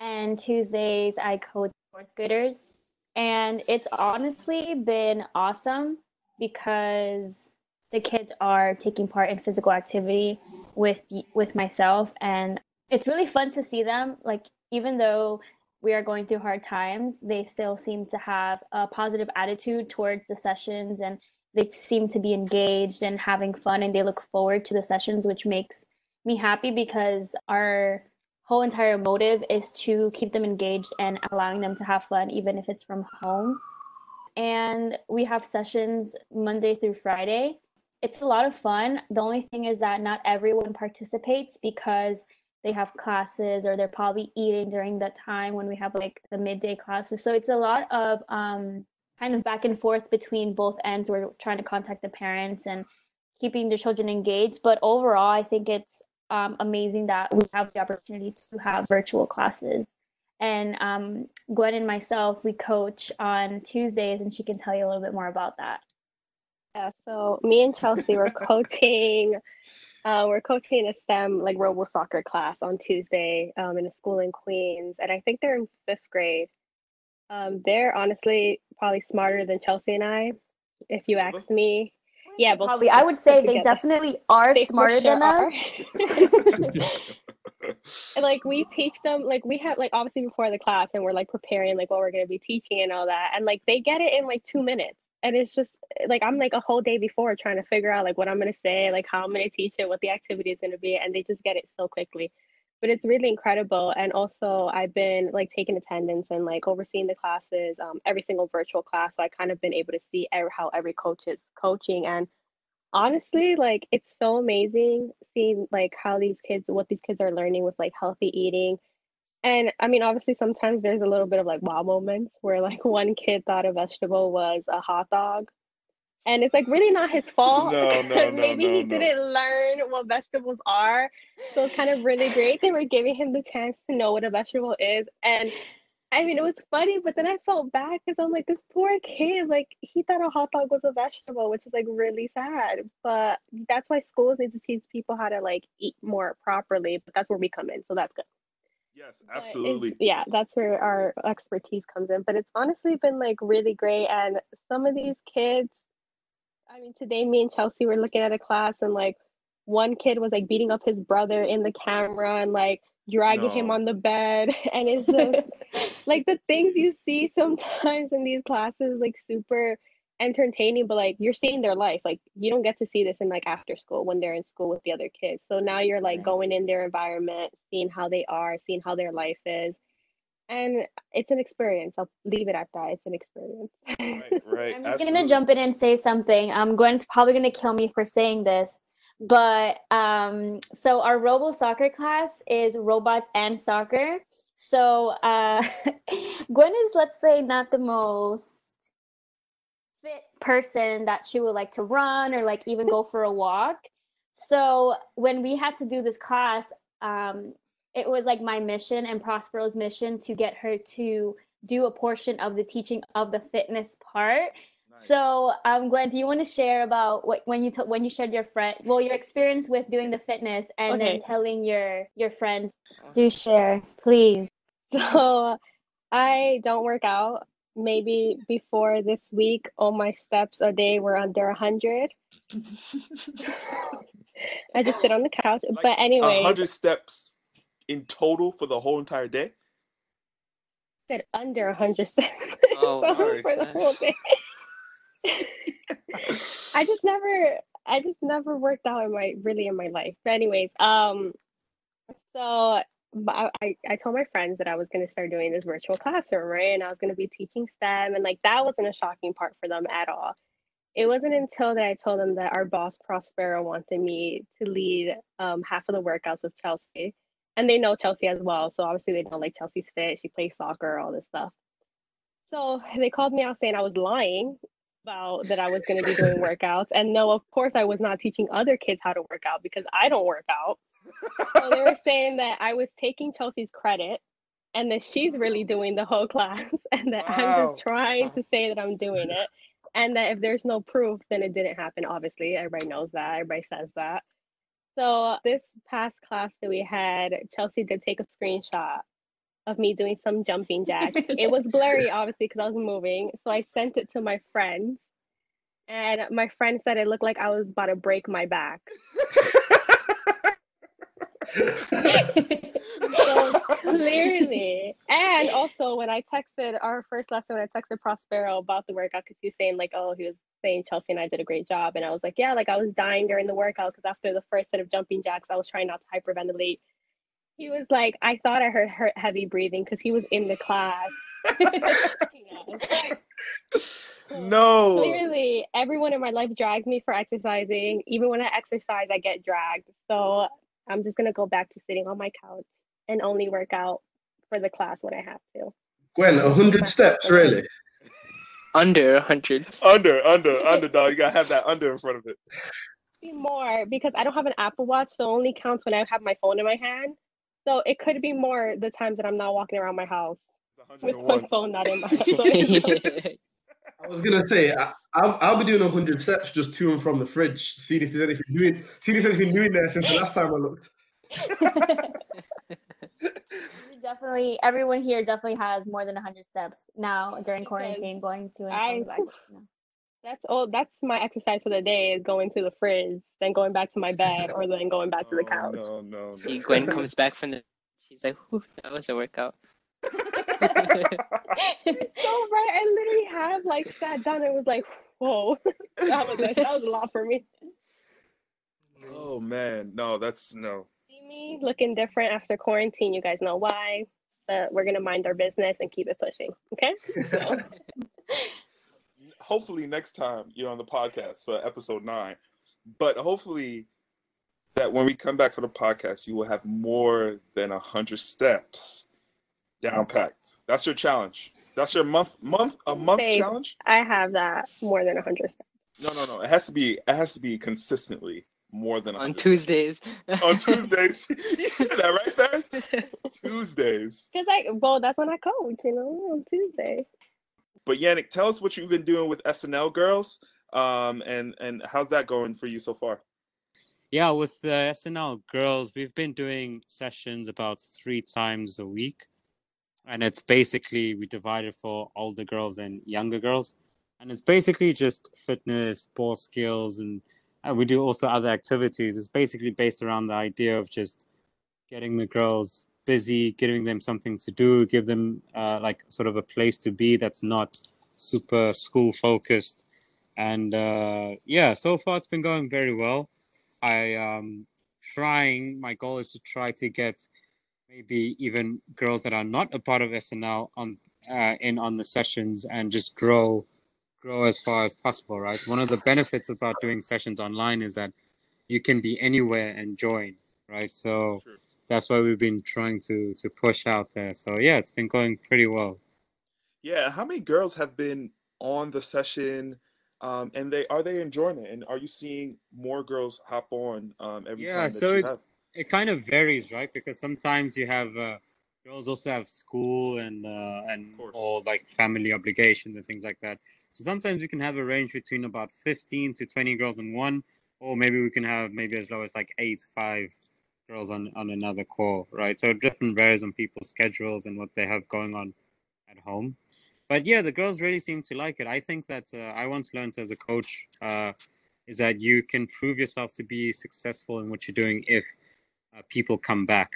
Speaker 4: and Tuesdays I coach fourth graders. And it's honestly been awesome because the kids are taking part in physical activity with with myself, and it's really fun to see them. Like even though we are going through hard times, they still seem to have a positive attitude towards the sessions and they seem to be engaged and having fun and they look forward to the sessions which makes me happy because our whole entire motive is to keep them engaged and allowing them to have fun even if it's from home and we have sessions monday through friday it's a lot of fun the only thing is that not everyone participates because they have classes or they're probably eating during that time when we have like the midday classes so it's a lot of um kind of back and forth between both ends. We're trying to contact the parents and keeping the children engaged. But overall, I think it's um, amazing that we have the opportunity to have virtual classes. And um, Gwen and myself, we coach on Tuesdays, and she can tell you a little bit more about that.
Speaker 5: Yeah, so me and Chelsea were coaching. Uh, we're coaching a STEM like robo soccer class on Tuesday um, in a school in Queens, and I think they're in fifth grade. Um, they're honestly probably smarter than Chelsea and I, if you ask me. Yeah,
Speaker 4: Probably, I would say they definitely are
Speaker 5: They
Speaker 4: smarter
Speaker 5: sure
Speaker 4: than
Speaker 5: are.
Speaker 4: us.
Speaker 5: And, like we teach them like we have like obviously before the class and we're like preparing like what we're gonna be teaching and all that and like they get it in like two minutes and it's just like I'm like a whole day before trying to figure out like what I'm gonna say like how I'm gonna teach it what the activity is gonna be and they just get it so quickly but it's really incredible. And also I've been like taking attendance and like overseeing the classes um, every single virtual class. So I kind of been able to see how every coach is coaching. And honestly like it's so amazing seeing like how these kids what these kids are learning with like healthy eating. And i mean obviously sometimes there's a little bit of like wow moments where like one kid thought a vegetable was a hot dog and it's like really not his fault
Speaker 1: No, no, no,
Speaker 5: maybe
Speaker 1: no,
Speaker 5: he
Speaker 1: no.
Speaker 5: didn't learn what vegetables are so it's kind of really great they were giving him the chance to know what a vegetable is and I mean, it was funny, but then I felt bad because I'm like, this poor kid, like, he thought a hot dog was a vegetable, which is like really sad. But that's why schools need to teach people how to like eat more properly. But that's where we come in. So that's good.
Speaker 1: Yes, absolutely.
Speaker 5: Yeah, that's where our expertise comes in. But it's honestly been like really great. And some of these kids, I mean, today me and Chelsea were looking at a class and like one kid was like beating up his brother in the camera and like dragging him on the bed. And it's just like the things you see sometimes in these classes like super entertaining but like you're seeing their life. Like you don't get to see this in like after school when they're in school with the other kids. So now you're like going in their environment seeing how they are seeing how their life is and it's an experience i'll leave it at that it's an experience
Speaker 1: Right, right.
Speaker 4: I'm just
Speaker 1: absolutely.
Speaker 4: gonna jump in and say something. Um, Gwen's probably gonna kill me for saying this, but um, so our Robo Soccer class is robots and soccer. So uh, Gwen is, let's say, not the most fit person that she would like to run or like even go for a walk. So when we had to do this class, um, it was like my mission and Prospero's mission to get her to do a portion of the teaching of the fitness part.
Speaker 1: Nice.
Speaker 4: So, um, Gwen, do you want to share about what when you t- when you shared your friend, well, your experience with doing the fitness, and then telling your your friends? Do share, please.
Speaker 5: So I don't work out. Maybe before this week, all my steps a day were under a hundred. I just sit on the couch.
Speaker 1: Like
Speaker 5: but anyway,
Speaker 1: A hundred steps in total for the whole entire day.
Speaker 5: I said under a hundred steps
Speaker 3: Oh,
Speaker 5: So
Speaker 1: sorry.
Speaker 5: for the whole day. I just never I just never worked out in my really in my life. But anyways, um so I, I I told my friends that I was gonna start doing this virtual classroom, right? And I was gonna be teaching STEM and like that wasn't a shocking part for them at all. It wasn't until that I told them that our boss Prospero wanted me to lead um, half of the workouts with Chelsea. And they know Chelsea as well. So obviously they know like Chelsea's fit, she plays soccer, all this stuff. So they called me out saying I was lying about that I was going to be doing workouts. And no, of course, I was not teaching other kids how to work out because I don't work out. So they were saying that I was taking Chelsea's credit and that she's really doing the whole class and that I'm just trying to say that I'm doing it. And that if there's no proof, then it didn't happen. Obviously, everybody knows that. Everybody says that. So this past class that we had, Chelsea did take a screenshot of me doing some jumping jacks. it was blurry, obviously, because I was moving. So I sent it to my friends, and my friend said it looked like I was about to break my back. So clearly, and also when I texted our first lesson, when I texted Prospero about the workout, because he was saying like, oh, he was saying Chelsea and I did a great job, and I was like, yeah, like I was dying during the workout because after the first set of jumping jacks, I was trying not to hyperventilate. He was like, I thought I heard her heavy breathing because he was in the class.
Speaker 1: no.
Speaker 5: Clearly, everyone in my life drags me for exercising. Even when I exercise, I get dragged. So I'm just gonna go back to sitting on my couch and only work out for the class when I have to.
Speaker 2: Gwen, a hundred steps, really?
Speaker 3: Under a hundred.
Speaker 1: Under, under, under, dog. You gotta have that under in front of it.
Speaker 5: be more because I don't have an Apple Watch, so it only counts when I have my phone in my hand. So it could be more the times that I'm not walking around my house with my phone not in my hand. So it's-
Speaker 2: I was gonna say I, I'll, I'll be doing hundred steps just to and from the fridge, seeing if there's anything new. In, seeing if there's anything new in there since the last time I looked.
Speaker 4: Definitely, everyone here definitely has more than 100 steps now during
Speaker 5: Because
Speaker 4: quarantine, going to and from the back.
Speaker 5: that's all. That's my exercise for the day is going to the fridge, then going back to my bed, or then going back to the
Speaker 1: Oh,
Speaker 5: couch.
Speaker 1: No, no, no.
Speaker 3: See, Gwen comes back from the. She's like, Whew, that was a workout.
Speaker 5: It's so right. I literally have like sat down and was like, whoa, that was a, that was a lot for me.
Speaker 1: Oh man, no, that's no.
Speaker 5: See me looking different after quarantine. You guys know why. But we're gonna mind our business and keep it pushing. Okay. So,
Speaker 1: Hopefully next time you're on the podcast for episode nine, but hopefully that when we come back for the podcast, you will have more than a hundred steps down packed. That's your challenge. That's your month month a month
Speaker 5: Say-
Speaker 1: challenge.
Speaker 5: I have that more than a hundred.
Speaker 1: No, no, no. It has to be. It has to be consistently more than 100
Speaker 3: On. Tuesdays.
Speaker 1: On Tuesdays. you hear that right, Faris? Tuesdays.
Speaker 5: Cause I well, that's when I coach. You know, on Tuesday.
Speaker 1: But Yannick, tell us what you've been doing with SNL girls, um, and and how's that going for you so far?
Speaker 7: Yeah, with the SNL girls, we've been doing sessions about three times a week. And it's basically we divided for older girls and younger girls. And it's basically just fitness, ball skills, and, and we do also other activities. It's basically based around the idea of just getting the girls busy, giving them something to do, give them uh, like sort of a place to be that's not super school focused. And uh, yeah, so far it's been going very well. I um trying my goal is to try to get maybe even girls that are not a part of SNL on uh, in on the sessions and just grow grow as far as possible right one of the benefits about doing sessions online is that you can be anywhere and join right so
Speaker 1: True.
Speaker 7: that's why we've been trying to to push out there so yeah it's been going pretty well
Speaker 1: Yeah, how many girls have been on the session, um, and they are they enjoying it? And are you seeing more girls hop on um, every
Speaker 7: Yeah,
Speaker 1: time that
Speaker 7: so
Speaker 1: you
Speaker 7: it-
Speaker 1: have?
Speaker 7: It kind of varies, right? Because sometimes you have uh, girls also have school and uh, and or like family obligations and things like that. So sometimes we can have a range between about fifteen to twenty girls on one, or maybe we can have maybe as low as like eight, five girls on on another call, right? So it different varies on people's schedules and what they have going on at home. But yeah, the girls really seem to like it. I think that uh, I once learned as a coach uh, is that you can prove yourself to be successful in what you're doing if people come back.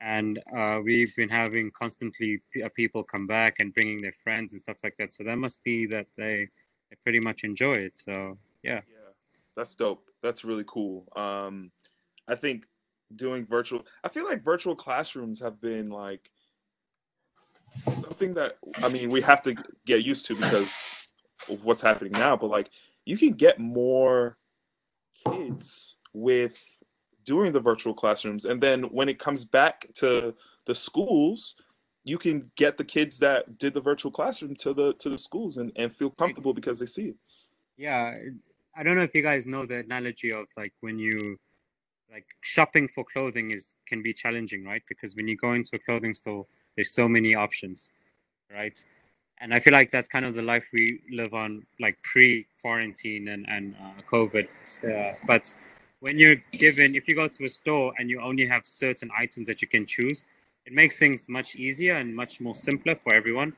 Speaker 7: And uh, we've been having constantly uh, people come back and bringing their friends and stuff like that. So that must be that they, they pretty much enjoy it. So yeah.
Speaker 1: Yeah, that's dope. That's really cool. Um, I think doing virtual, I feel like virtual classrooms have been like something that, I mean, we have to get used to because of what's happening now, but like you can get more kids with doing the virtual classrooms. And then when it comes back to the schools, you can get the kids that did the virtual classroom to the to the schools and, and feel comfortable because they see it.
Speaker 7: Yeah. I don't know if you guys know the analogy of like when you like shopping for clothing is can be challenging, right? Because when you go into a clothing store, there's so many options, right? And I feel like that's kind of the life we live on, like pre-quarantine and and uh, COVID. Uh, but when you're given, if you go to a store and you only have certain items that you can choose, it makes things much easier and much more simpler for everyone.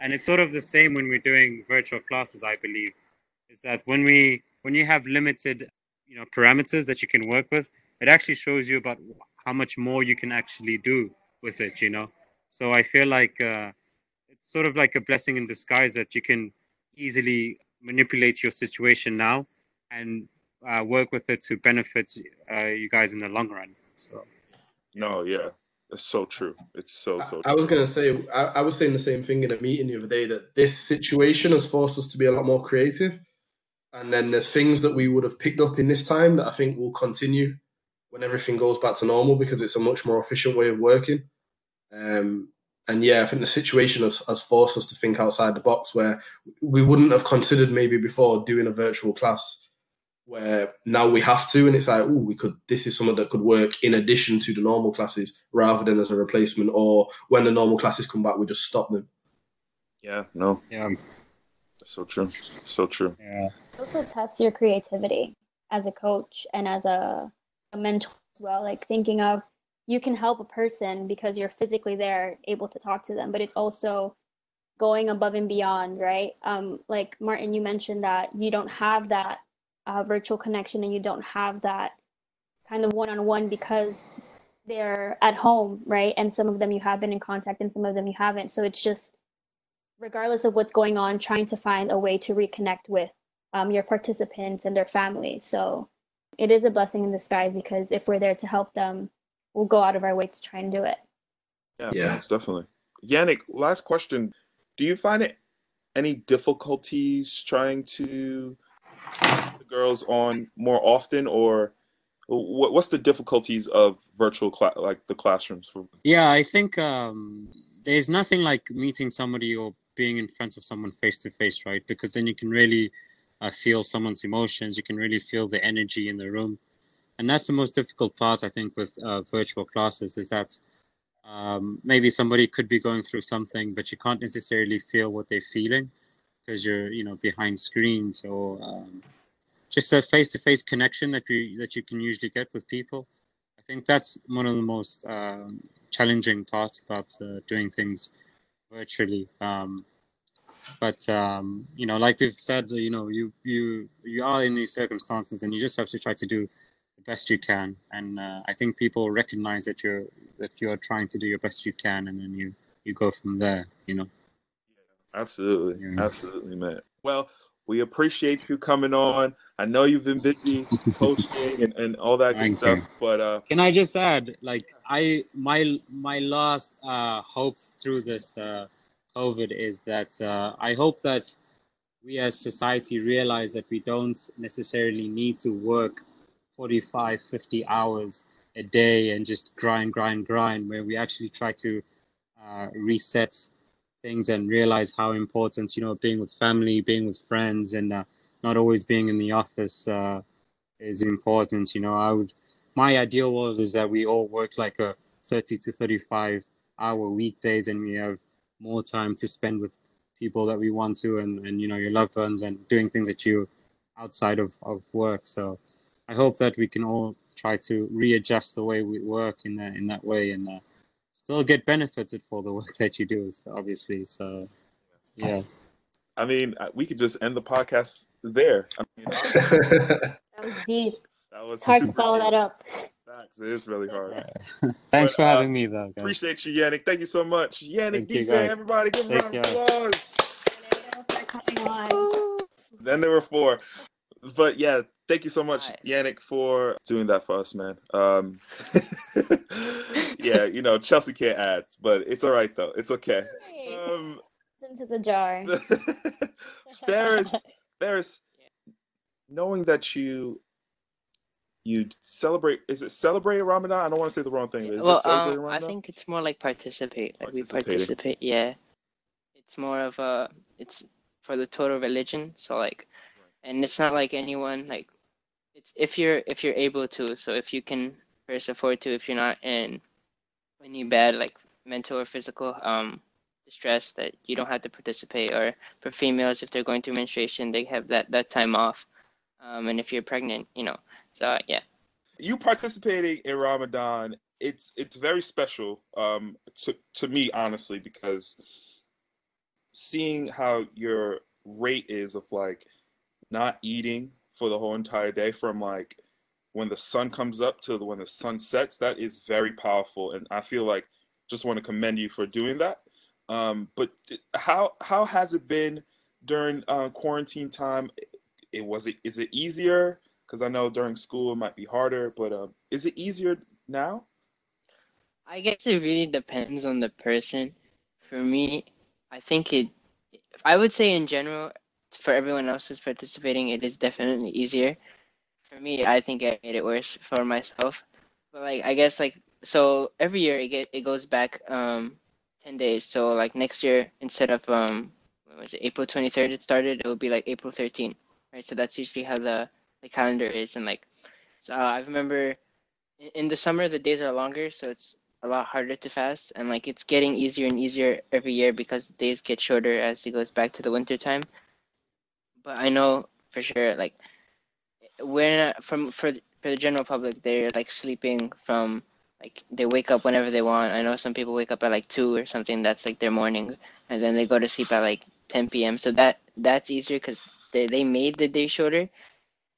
Speaker 7: And it's sort of the same when we're doing virtual classes, I believe, is that when we when you have limited, you know, parameters that you can work with, it actually shows you about how much more you can actually do with it, you know. So I feel like uh, it's sort of like a blessing in disguise that you can easily manipulate your situation now and uh, work with it to benefit uh, you guys in the long run. So
Speaker 1: No, yeah, it's so true. It's so so.
Speaker 2: I, I was gonna say I, I was saying the same thing in a meeting the other day that this situation has forced us to be a lot more creative, and then there's things that we would have picked up in this time that I think will continue when everything goes back to normal because it's a much more efficient way of working. Um, and yeah, I think the situation has, has forced us to think outside the box where we wouldn't have considered maybe before doing a virtual class where now we have to, and it's like, oh, we could. This is something that could work in addition to the normal classes, rather than as a replacement. Or when the normal classes come back, we just stop them.
Speaker 1: Yeah, no,
Speaker 7: Yeah,
Speaker 1: that's so true. So true.
Speaker 7: yeah,
Speaker 4: also test your creativity as a coach and as a, a mentor as well like thinking of you can help a person because you're physically there able to talk to them but it's also going above and beyond right um, like martin you mentioned that you don't have that uh, virtual connection and you don't have that kind of one-on-one because they're at home right and some of them you have been in contact and some of them you haven't so it's just regardless of what's going on trying to find a way to reconnect with um, your participants and their families. So it is a blessing in disguise because if we're there to help them, we'll go out of our way to try and do it.
Speaker 1: Yeah,
Speaker 2: Yeah.
Speaker 1: most definitely. Yannick, last question. Do you find it any difficulties trying to keep the girls on more often, or what, what's the difficulties of virtual class, like the classrooms for?
Speaker 7: yeah. I think um, there's nothing like meeting somebody or being in front of someone face to face, right? Because then you can really uh, feel someone's emotions. You can really feel the energy in the room, and that's the most difficult part, I think, with uh, virtual classes is that um, maybe somebody could be going through something, but you can't necessarily feel what they're feeling because you're, you know, behind screens or um, just a face-to-face connection that you that you can usually get with people. I think that's one of the most um, challenging parts about uh, doing things virtually. Um, but um, you know, like we've said, you know, you you you are in these circumstances, and you just have to try to do the best you can. And uh, I think people recognize that you're that you're trying to do your best you can, and then you you go from there. You know.
Speaker 1: Absolutely,
Speaker 7: Yeah.
Speaker 1: absolutely, man. Well, we appreciate you coming on. I know you've been busy coaching and, and all that good
Speaker 7: Thank
Speaker 1: stuff, but uh,
Speaker 7: Can I just add, like, I my my last uh, hope through this uh, COVID is that uh, I hope that we as society realize that we don't necessarily need to work 45, 50 hours a day and just grind, grind, grind, where we actually try to uh, reset things and realize how important, you know, being with family, being with friends, and uh, not always being in the office uh, is important. You know, I would my ideal world is that we all work like a 30 to 35 hour weekdays and we have more time to spend with people that we want to and, and you know your loved ones and doing things that you outside of, of work so i hope that we can all try to readjust the way we work in that in that way and uh, still get benefited for the work that you do obviously so yeah
Speaker 1: I mean, uh, we could just end the podcast there. I mean,
Speaker 4: That was deep.
Speaker 1: that was
Speaker 4: It's hard to follow
Speaker 1: deep.
Speaker 4: that up.
Speaker 1: Facts. It is really hard.
Speaker 7: thanks
Speaker 1: But,
Speaker 7: for
Speaker 1: uh,
Speaker 7: having me though guys.
Speaker 1: Appreciate you, Yannick. Thank you so much. Yannick
Speaker 7: Thank you,
Speaker 1: Decent,
Speaker 7: guys.
Speaker 1: everybody, give a round of applause.
Speaker 4: for coming on.
Speaker 1: Then there were four. But yeah, thank you so much,
Speaker 3: Hi.
Speaker 1: Yannick, for doing that for us, man. Um, yeah, you know, Chelsea can't add, but it's all right though. It's okay. Um,
Speaker 4: into the jar.
Speaker 1: Faris, Faris, knowing that you you celebrate is it celebrate Ramadan? I don't want to say the wrong thing. but Is
Speaker 3: well,
Speaker 1: it celebrate
Speaker 3: um, I think it's more like participate. Like we participate. Yeah, it's more of a it's for the total religion. So like, and it's not like anyone like it's if you're if you're able to. So if you can first afford to, if you're not in any bad like mental or physical um distress, that you don't have to participate. Or for females, if they're going through menstruation, they have that that time off. Um, and if you're pregnant, you know. So yeah.
Speaker 1: you participating in Ramadan, it's it's very special um, to to me, honestly, because seeing how your rate is of like not eating for the whole entire day from like when the sun comes up to when the sun sets, that is very powerful, and I feel like just want to commend you for doing that. Um, but how how has it been during uh, quarantine time? It was it is it easier? because I know during school it might be harder, but um, is it easier now?
Speaker 3: I guess it really depends on the person. For me, I think it, I would say in general, for everyone else who's participating, it is definitely easier. For me, I think I made it worse for myself. But like, I guess like, so every year it get it goes back um 10 days. So like next year, instead of um, was it, April 23rd it started, it will be like April 13th, right? So that's usually how the the calendar is, and like, so uh, I remember in, in the summer the days are longer, so it's a lot harder to fast, and like it's getting easier and easier every year because days get shorter as it goes back to the winter time. But I know for sure, like, we're not, from for for the general public, they're like sleeping from like they wake up whenever they want. I know some people wake up at like two or something. That's like their morning, and then they go to sleep at like 10 p.m. So that that's easier because they they made the day shorter.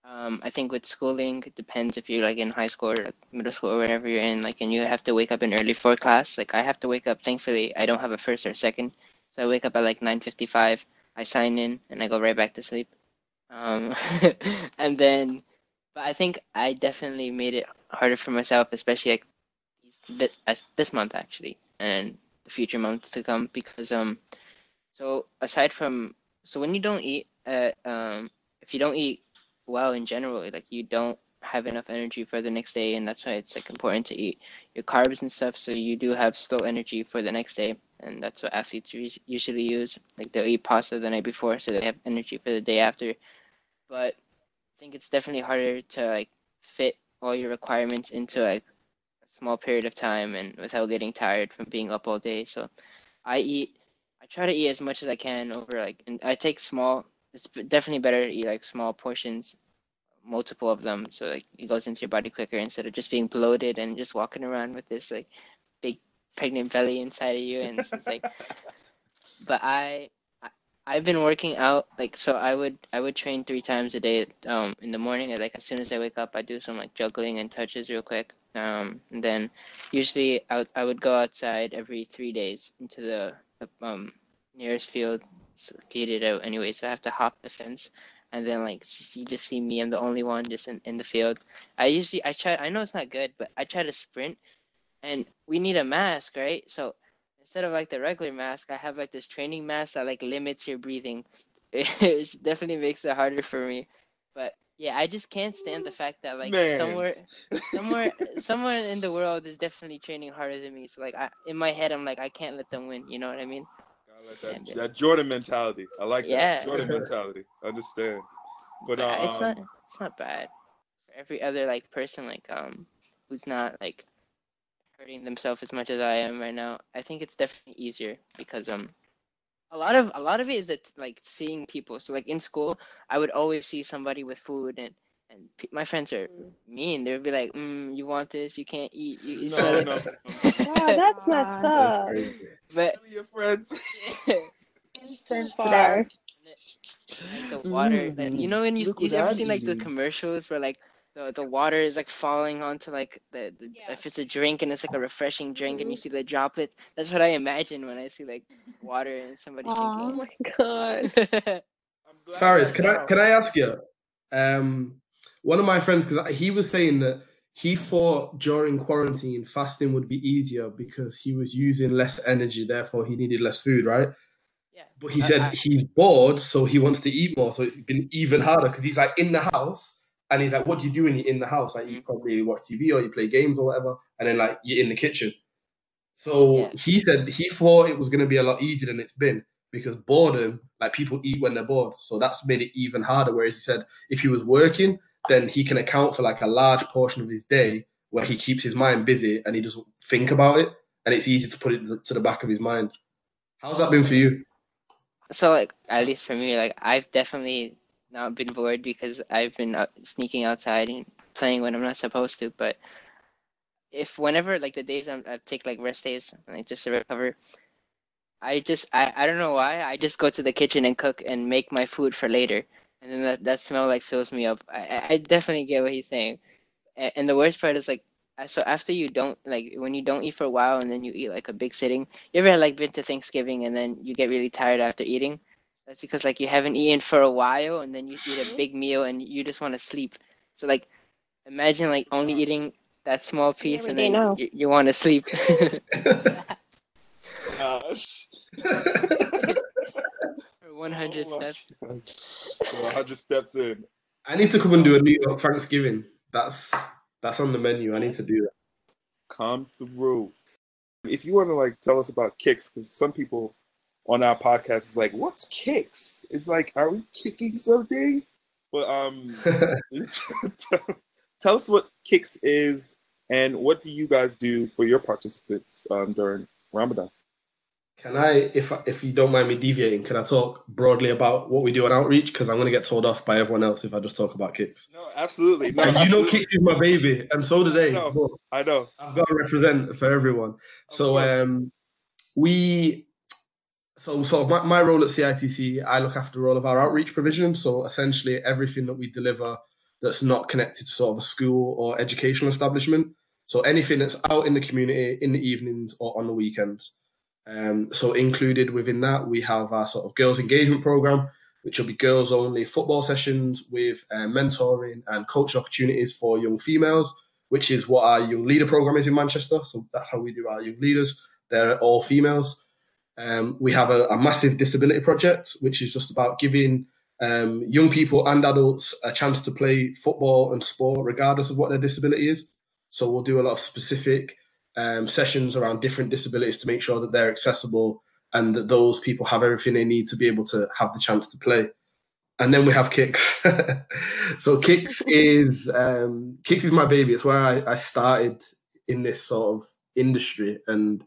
Speaker 3: Um, I think with schooling, it depends if you're like in high school or like middle school or wherever you're in, like, and you have to wake up in early for class. Like I have to wake up. Thankfully, I don't have a first or second, so I wake up at like 9:55. I sign in and I go right back to sleep. Um, and then, but I think I definitely made it harder for myself, especially like this, this month actually, and the future months to come because um, so aside from so when you don't eat uh um if you don't eat well in general, like you don't have enough energy for the next day and that's why it's like important to eat your carbs and stuff so you do have slow energy for the next day and that's what athletes usually use like they'll eat pasta the night before so they have energy for the day after. But i think it's definitely harder to like fit all your requirements into like a small period of time and without getting tired from being up all day. So i eat i try to eat as much as i can over like and i take small it's definitely better to eat like small portions multiple of them so like it goes into your body quicker instead of just being bloated and just walking around with this like pregnant belly inside of you and it's, like but I, I I've been working out like so I would I would train three times a day um in the morning like as soon as I wake up I do some like juggling and touches real quick um and then usually I, I would go outside every three days into the, the um nearest field gated out anyway so I have to hop the fence and then like you just see me i'm the only one just in, in the field. I usually i try i know it's not good but i try to sprint and we need a mask right so instead of like the regular mask i have like this training mask that like limits your breathing it definitely makes it harder for me but yeah i just can't stand the fact that like Man. somewhere somewhere somewhere in the world is definitely training harder than me so like I, in my head i'm like i can't let them win you know what i mean
Speaker 1: like that, that Jordan mentality. I like yeah. that Jordan mentality. I understand. But uh,
Speaker 3: it's not um, it's not bad. For every other like person like um who's not like hurting themselves as much as I am right now, I think it's definitely easier because um a lot of a lot of it is that like seeing people. So like in school, I would always see somebody with food and and my friends are mean. They would be like, mm, "You want this? You can't eat." You, you
Speaker 5: no, no, no. wow, that's messed up. That's
Speaker 3: but
Speaker 1: your friends.
Speaker 5: so far.
Speaker 3: Like the water, mm, you know when you you ever seen like the commercials where like the, the water is like falling onto like the, the yeah. if it's a drink and it's like a refreshing drink and you see the droplets. That's what I imagine when I see like water and somebody
Speaker 5: oh drinking. Oh
Speaker 3: my god.
Speaker 2: Faris, can I can I ask you? Um, one of my friends, because he was saying that he thought during quarantine fasting would be easier because he was using less energy, therefore he needed less food, right?
Speaker 3: Yeah.
Speaker 2: But he said he's bored, so he wants to eat more. So it's been even harder because he's like in the house and he's like, What do you do when you're in the house? Like, you mm. probably watch TV or you play games or whatever, and then like you're in the kitchen. So yeah. he said he thought it was going to be a lot easier than it's been because boredom, like people eat when they're bored. So that's made it even harder. Whereas he said if he was working, then he can account for like a large portion of his day where he keeps his mind busy and he doesn't think about it. And it's easy to put it to the back of his mind. How's that been for you?
Speaker 3: So, like, at least for me, like, I've definitely not been bored because I've been out, sneaking outside and playing when I'm not supposed to. But if whenever, like, the days I'm, I take, like, rest days, like, just to recover, I just, I, I don't know why, I just go to the kitchen and cook and make my food for later and then that, that smell like fills me up. I, I definitely get what he's saying, and the worst part is like so after you don't like when you don't eat for a while and then you eat like a big sitting. You ever like been to Thanksgiving and then you get really tired after eating? That's because like you haven't eaten for a while and then you eat a big meal and you just want to sleep. So like imagine like only eating that small piece and then you, you want to sleep.
Speaker 1: Gosh.
Speaker 3: 100 steps.
Speaker 1: 100 steps in.
Speaker 2: I need to come and do a New York Thanksgiving. That's that's on the menu. I need to do that.
Speaker 1: Come through. If you want to like tell us about kicks, because some people on our podcast is like, "What's kicks?" It's like, are we kicking something? But um, tell us what Kicks is and what do you guys do for your participants um, during Ramadan?
Speaker 2: Can I, if if you don't mind me deviating, can I talk broadly about what we do on outreach? Because I'm going to get told off by everyone else if I just talk about kicks.
Speaker 1: No, absolutely. No,
Speaker 2: and
Speaker 1: absolutely.
Speaker 2: you know, kicks is my baby, and so do they.
Speaker 1: I know. I know.
Speaker 2: I've got to represent for everyone.
Speaker 1: Of
Speaker 2: so
Speaker 1: course.
Speaker 2: um, we, so sort of my, my role at CITC, I look after all of our outreach provision. So essentially, everything that we deliver that's not connected to sort of a school or educational establishment. So anything that's out in the community in the evenings or on the weekends. Um, so included within that, we have our sort of girls engagement program, which will be girls only football sessions with uh, mentoring and coaching opportunities for young females, which is what our young leader program is in Manchester. So that's how we do our young leaders. They're all females. Um, we have a, a massive disability project, which is just about giving um, young people and adults a chance to play football and sport, regardless of what their disability is. So we'll do a lot of specific um, sessions around different disabilities to make sure that they're accessible and that those people have everything they need to be able to have the chance to play. And then we have Kicks. so Kicks is um, Kicks is my baby. It's where I, I started in this sort of industry, and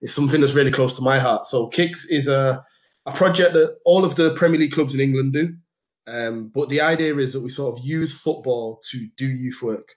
Speaker 2: it's something that's really close to my heart. So Kicks is a a project that all of the Premier League clubs in England do. Um, but the idea is that we sort of use football to do youth work.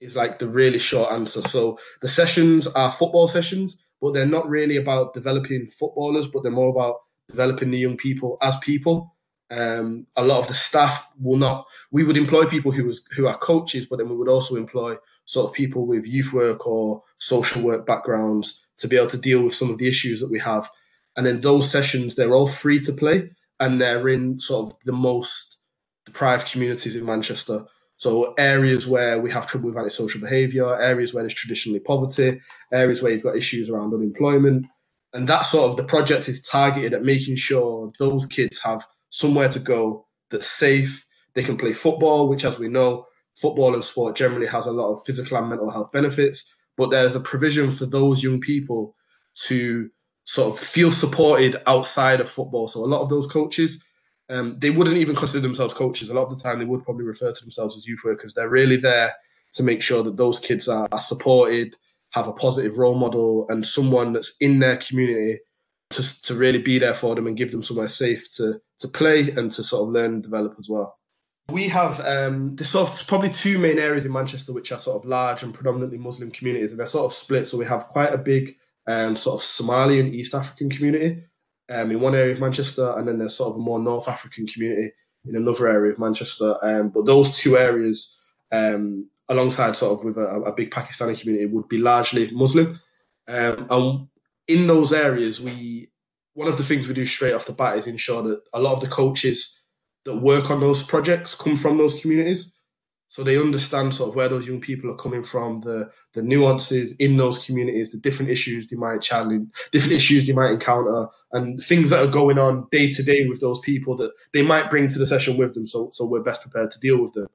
Speaker 2: Is like the really short answer. So the sessions are football sessions, but they're not really about developing footballers, but they're more about developing the young people as people. Um, a lot of the staff will not. We would employ people who was who are coaches, but then we would also employ sort of people with youth work or social work backgrounds to be able to deal with some of the issues that we have. And then those sessions, they're all free to play, and they're in sort of the most deprived communities in Manchester. So areas where we have trouble with antisocial behaviour, areas where there's traditionally poverty, areas where you've got issues around unemployment. And that sort of the project is targeted at making sure those kids have somewhere to go that's safe. They can play football, which as we know, football and sport generally has a lot of physical and mental health benefits. But there's a provision for those young people to sort of feel supported outside of football. So a lot of those coaches, um, they wouldn't even consider themselves coaches. A lot of the time, they would probably refer to themselves as youth workers. They're really there to make sure that those kids are, are supported, have a positive role model, and someone that's in their community to, to really be there for them and give them somewhere safe to to play and to sort of learn and develop as well. We have um, there's sort of probably two main areas in Manchester which are sort of large and predominantly Muslim communities, and they're sort of split. So we have quite a big um, sort of Somali and East African community um, in one area of Manchester, and then there's sort of a more North African community in another area of Manchester. Um, but those two areas, um, alongside sort of with a, a, big Pakistani community, would be largely Muslim. Um, and in those areas, we one of the things we do straight off the bat is ensure that a lot of the coaches that work on those projects come from those communities. So they understand sort of where those young people are coming from, the the nuances in those communities, the different issues they might challenge, different issues they might encounter, and things that are going on day to day with those people that they might bring to the session with them. So so we're best prepared to deal with them.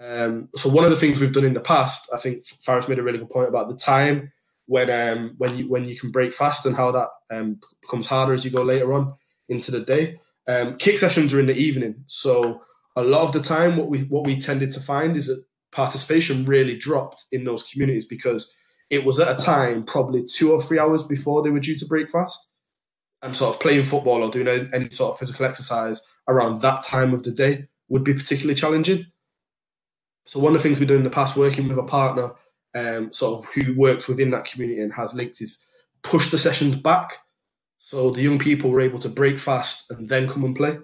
Speaker 2: Um, so one of the things we've done in the past, I think Faris made a really good point about the time when um, when you when you can break fast and how that um, becomes harder as you go later on into the day. Um, kick sessions are in the evening, so a lot of the time what we what we tended to find is that participation really dropped in those communities because it was at a time probably two or three hours before they were due to break fast. And sort of playing football or doing any, any sort of physical exercise around that time of the day would be particularly challenging. So one of the things we do in the past working with a partner um, sort of who works within that community and has links is push the sessions back so the young people were able to break fast and then come and play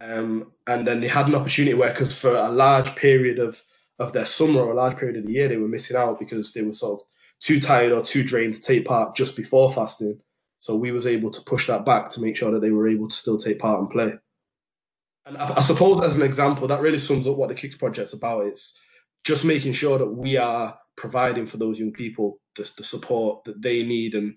Speaker 2: um, and then they had an opportunity where, because for a large period of, of their summer or a large period of the year, they were missing out because they were sort of too tired or too drained to take part just before fasting. So we was able to push that back to make sure that they were able to still take part and play. And I, I suppose as an example, that really sums up what the Kicks Project's about. It's just making sure that we are providing for those young people the, the support that they need and,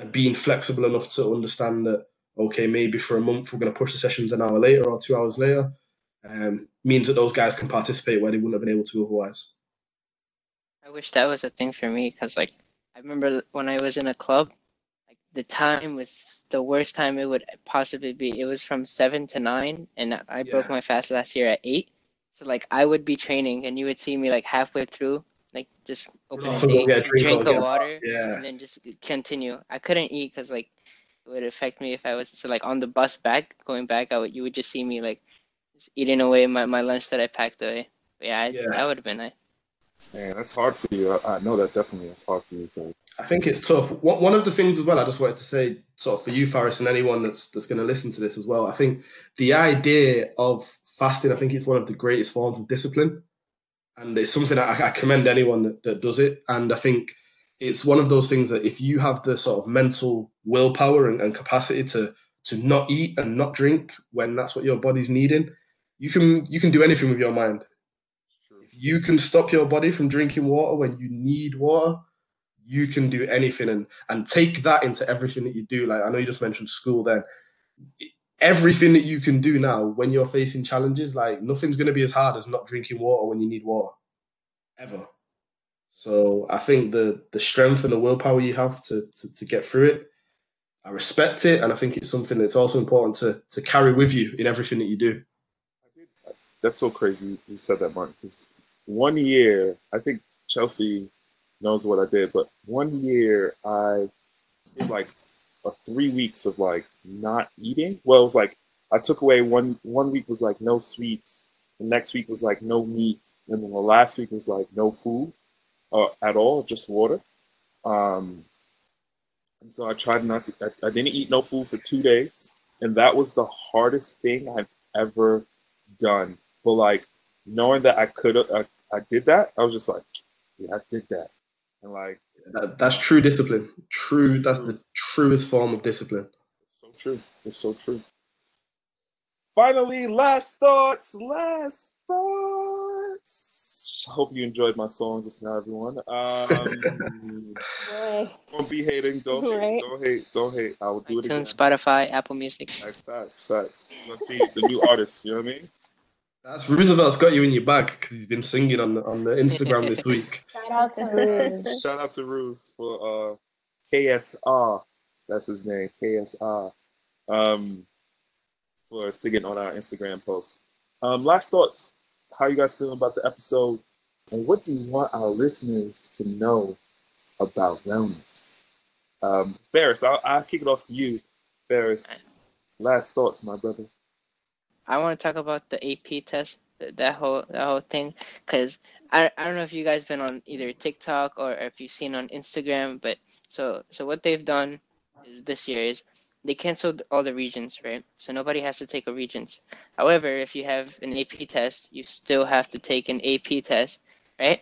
Speaker 2: and being flexible enough to understand that okay, maybe for a month we're going to push the sessions an hour later or two hours later, um, means that those guys can participate where they wouldn't have been able to otherwise.
Speaker 3: I wish that was a thing for me because, like, I remember when I was in a club, like the time was the worst time it would possibly be. It was from seven to nine, and I I broke
Speaker 2: Yeah.
Speaker 3: my fast last year at eight. So like I would be training, and you would see me like halfway through, like just open
Speaker 2: off
Speaker 3: a
Speaker 2: and
Speaker 3: date,
Speaker 2: a drink
Speaker 3: drink of water,
Speaker 2: Yeah.
Speaker 3: and then just continue. I couldn't eat because like it would affect me if I was so like on the bus back going back. I would you would just see me like just eating away my, my lunch that I packed away. But yeah, I,
Speaker 2: Yeah.
Speaker 3: that would have been nice.
Speaker 1: Man, that's hard for you. I, I know that definitely is hard for you. So.
Speaker 2: I think it's tough. One one of the things as well, I just wanted to say, sort of for you, Faris, and anyone that's that's going to listen to this as well. I think the idea of fasting, I think it's one of the greatest forms of discipline, and it's something I, I commend anyone that, that does it. And I think it's one of those things that if you have the sort of mental willpower and, and capacity to to not eat and not drink when that's what your body's needing, you can you can do anything with your mind. If you can stop your body from drinking water when you need water, you can do anything and and take that into everything that you do. Like I know you just mentioned school then. Everything that you can do now when you're facing challenges, like nothing's gonna be as hard as not drinking water when you need water. Ever. So I think the the strength and the willpower you have to to, to get through it, I respect it and I think it's something that's also important to to carry with you in everything that you do.
Speaker 1: That's so crazy you said that, Mark. Because one year, I think Chelsea knows what I did, but one year I did like a three weeks of like not eating. Well, it was like I took away one one week was like no sweets, the next week was like no meat, and then the last week was like no food uh, at all, just water. Um, and so I tried not to. I, I didn't eat no food for two days, and that was the hardest thing I've ever done. But like knowing that I could, I, I did that. I was just like, yeah, I did that, and like
Speaker 2: That, that's true discipline. True, that's the truest form of discipline.
Speaker 1: It's so true. It's so true. Finally, last thoughts. Last thoughts. I hope you enjoyed my song just now, everyone. Um, don't be hating. Don't hate.
Speaker 5: Right.
Speaker 1: Don't hate. Don't hate. I will do it again.
Speaker 3: iTunes, Spotify, Apple Music.
Speaker 1: Like, facts. Facts. Let's see the new artists. You know what I mean?
Speaker 2: That's Roosevelt's got you in your bag because he's been singing on the, on the Instagram this week.
Speaker 4: Shout out to Ruse.
Speaker 1: Shout out to Ruse for uh, KSR. That's his name, KSR. Um, for singing on our Instagram post. Um, last thoughts. How you guys feeling about the episode? And what do you want our listeners to know about wellness? Um, Faris, I'll, I'll kick it off to you. Faris, last thoughts, my brother.
Speaker 3: I want to talk about the AP test, th- that whole that whole thing, because I, I don't know if you guys been on either TikTok or if you've seen on Instagram, but so so what they've done this year is they canceled all the regents, right? So nobody has to take a regents. However, if you have an AP test, you still have to take an AP test, right?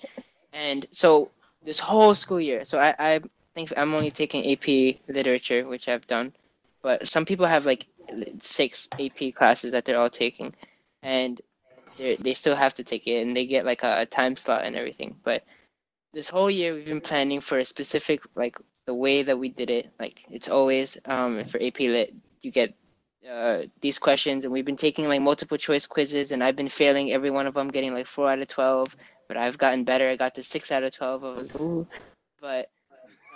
Speaker 3: And so this whole school year, so I, I think I'm only taking AP literature, which I've done, but some people have like six AP classes that they're all taking, and they they still have to take it, and they get like a, a time slot and everything. But this whole year we've been planning for a specific like the way that we did it. Like it's always um for AP Lit, you get uh these questions, and we've been taking like multiple choice quizzes, and I've been failing every one of them, getting like four out of twelve. But I've gotten better. I got to six out of twelve. I was ooh, but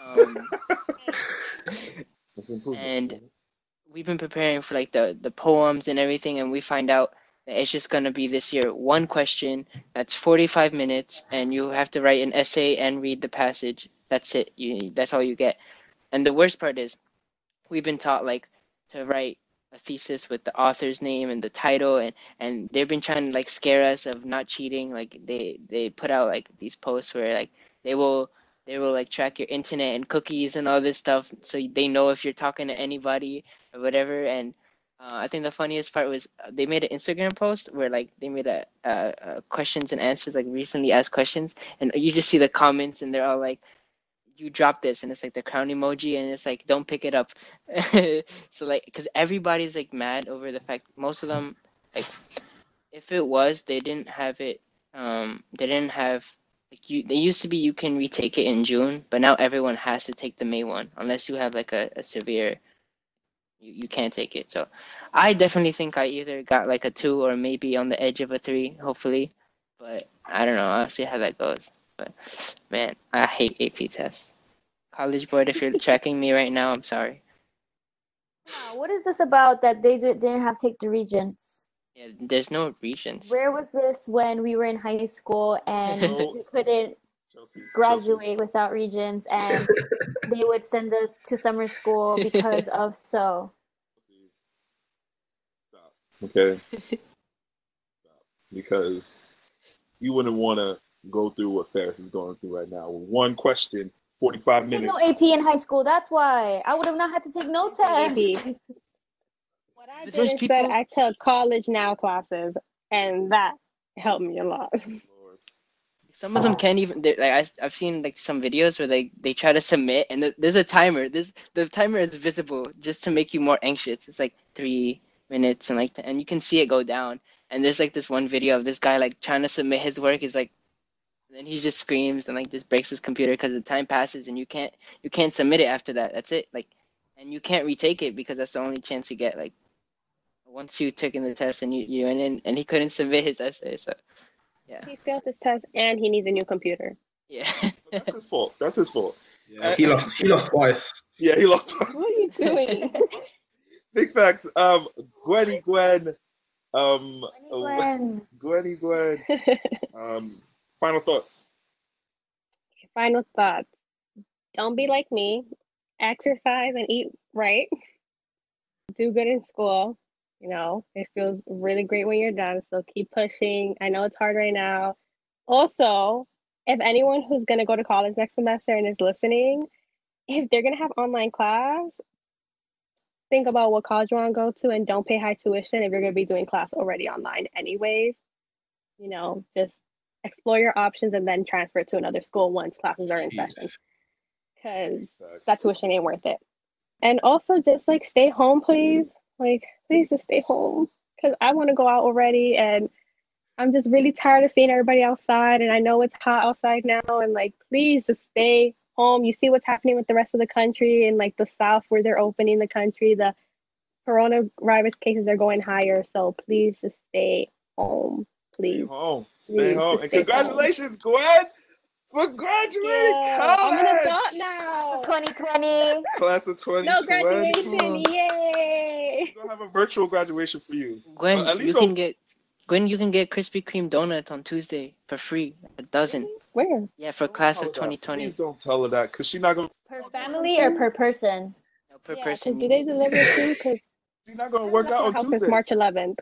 Speaker 3: um, And- we've been preparing for like the the poems and everything and we find out that it's just going to be this year one question that's 45 minutes and you have to write an essay and read the passage that's it. You that's all you get. And the worst part is we've been taught like to write a thesis with the author's name and the title and and they've been trying to like scare us of not cheating. Like they they put out like these posts where like they will they will like track your internet and cookies and all this stuff so they know if you're talking to anybody or whatever. And uh, I think the funniest part was uh, they made an Instagram post where like they made a, uh uh questions and answers like recently asked questions, and you just see the comments and they're all like, "You drop this," and it's like the crown emoji, and it's like, "Don't pick it up." so like, because everybody's like mad over the fact most of them like, if it was they didn't have it, um, they didn't have. Like you, they used to be you can retake it in June, but now everyone has to take the May one unless you have like a, a severe you, you can't take it. So I definitely think I either got like a two or maybe on the edge of a three, hopefully. But I don't know. I'll see how that goes. But man, I hate AP tests. College Board, if you're checking me right now, I'm sorry.
Speaker 4: Wow, what is this about that they didn't have take the regents?
Speaker 3: Yeah, there's no regents.
Speaker 4: Where was this when we were in high school and
Speaker 1: No.
Speaker 4: we couldn't
Speaker 1: Chelsea, Chelsea.
Speaker 4: graduate without regents and they would send us to summer school because of so?
Speaker 1: Stop. Okay. Stop. Because you wouldn't want to go through what Faris is going through right now. One question, 45
Speaker 4: Take
Speaker 1: minutes.
Speaker 4: no AP in high school. That's why I would have not had to take no
Speaker 5: Take AP.
Speaker 4: test.
Speaker 5: What I did instead,
Speaker 3: people-
Speaker 5: I took college now classes, and that helped me a lot.
Speaker 3: Some of them can't even. Like I, I've seen like some videos where they they try to submit, and th- there's a timer. This the timer is visible just to make you more anxious. It's like three minutes, and like and you can see it go down. And there's like this one video of this guy like trying to submit his work. He's like, and then he just screams and like just breaks his computer because the time passes, and you can't you can't submit it after that. That's it. Like, and you can't retake it because that's the only chance you get. Like, once you took in the test and you you went in, and he couldn't submit his essay. So, yeah,
Speaker 5: He failed his test, and he needs a new computer.
Speaker 3: yeah.
Speaker 1: That's his fault. That's his fault.
Speaker 2: Yeah, he lost. He lost twice.
Speaker 1: Yeah, he lost.
Speaker 5: What are you doing?
Speaker 1: Big facts. Um, Gwenny Gwen. Um, Gwenny
Speaker 4: Gwen.
Speaker 1: Gwenny Gwen. Um, final thoughts.
Speaker 5: Final thoughts. Don't be like me. Exercise and eat right. Do good in school. You know, it feels really great when you're done. So keep pushing. I know it's hard right now. Also, if anyone who's going to go to college next semester and is listening, if they're going to have online class, think about what college you want to go to and don't pay high tuition if you're going to be doing class already online, anyways. You know, just explore your options and then transfer to another school once classes are in session because that tuition ain't worth it. And also just like stay home, please. Like, please just stay home because I want to go out already and I'm just really tired of seeing everybody outside. And I know it's hot outside now. And like, please just stay home. You see what's happening with the rest of the country and like the South where they're opening the country. The coronavirus cases are going higher. So please just stay home,
Speaker 1: Stay
Speaker 5: please.
Speaker 1: home. Stay
Speaker 5: Please,
Speaker 1: home. And
Speaker 5: stay home.
Speaker 1: congratulations, Gwen, for graduating
Speaker 5: Yeah,
Speaker 1: college.
Speaker 5: I'm an adult now.
Speaker 4: 2020.
Speaker 1: Class of 2020.
Speaker 5: No graduation. Yay.
Speaker 1: We're gonna have a virtual graduation for you.
Speaker 3: Gwen,
Speaker 1: Well, at
Speaker 3: you can
Speaker 1: on-
Speaker 3: get Gwen, you can get Krispy Kreme donuts on Tuesday for free. A dozen.
Speaker 5: Where?
Speaker 3: Yeah, for
Speaker 1: Don't
Speaker 3: class of
Speaker 1: her that.
Speaker 3: 2020.
Speaker 1: Please don't tell her that, cause she's not gonna.
Speaker 4: Per family or per person?
Speaker 3: No, per
Speaker 5: Yeah, 'cause
Speaker 3: person.
Speaker 5: do they deliver it too? Because
Speaker 1: She's not gonna work out on Tuesday.
Speaker 5: March 11th.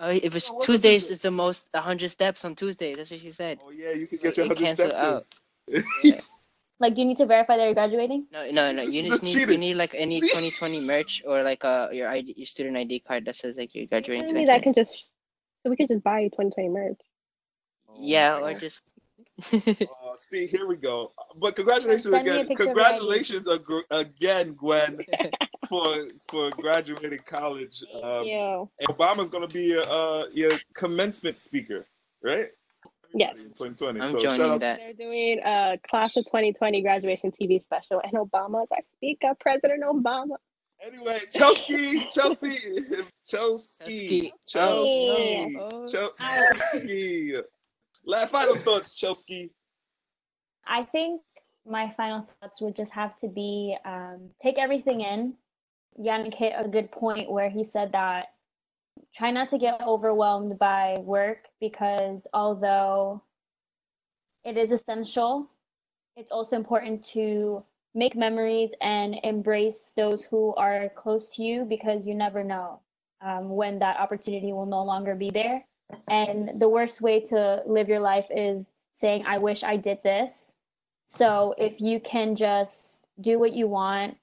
Speaker 3: Oh, if it's
Speaker 1: No, what was
Speaker 3: Tuesdays,
Speaker 1: Tuesday?
Speaker 3: it's the most 100 steps on Tuesday. That's what she said.
Speaker 1: Oh yeah, you can get your hundred steps
Speaker 3: out.
Speaker 1: in.
Speaker 3: Yeah.
Speaker 4: Like, do you need to verify that you're graduating?
Speaker 3: No, no, no.
Speaker 1: This
Speaker 3: You
Speaker 1: is
Speaker 3: just
Speaker 1: the
Speaker 3: need you need like any 2020 merch or like uh your ID, your student ID card that says like you're graduating
Speaker 5: Telling me that I can just, so we can just buy 2020 merch.
Speaker 3: Yeah,
Speaker 1: Oh,
Speaker 3: or just.
Speaker 1: Uh, see, here we go. But congratulations
Speaker 4: Send me a
Speaker 1: again.
Speaker 4: picture of your ID.
Speaker 1: Congratulations ag- again, Gwen, for for graduating college.
Speaker 5: Thank
Speaker 1: Um,
Speaker 5: you.
Speaker 1: and Obama's gonna be your uh, your commencement speaker, right?
Speaker 5: Yes.
Speaker 1: 2020.
Speaker 3: I'm
Speaker 1: so
Speaker 3: joining
Speaker 1: shout out
Speaker 3: that.
Speaker 5: They're doing a class of 2020 graduation TV special, and Obama's our speaker, President Obama.
Speaker 1: Anyway, Chelsea, Chelsea, Chelsea,
Speaker 3: Chelsea.
Speaker 1: Chelsea,
Speaker 3: Oh,
Speaker 1: Chelsea. Final thoughts, Chelsea.
Speaker 4: I think my final thoughts would just have to be um, take everything in. Yannick hit a good point where he said that try not to get overwhelmed by work because although it is essential, it's also important to make memories and embrace those who are close to you because you never know um, when that opportunity will no longer be there. And the worst way to live your life is saying, I wish I did this. So if you can just do what you want,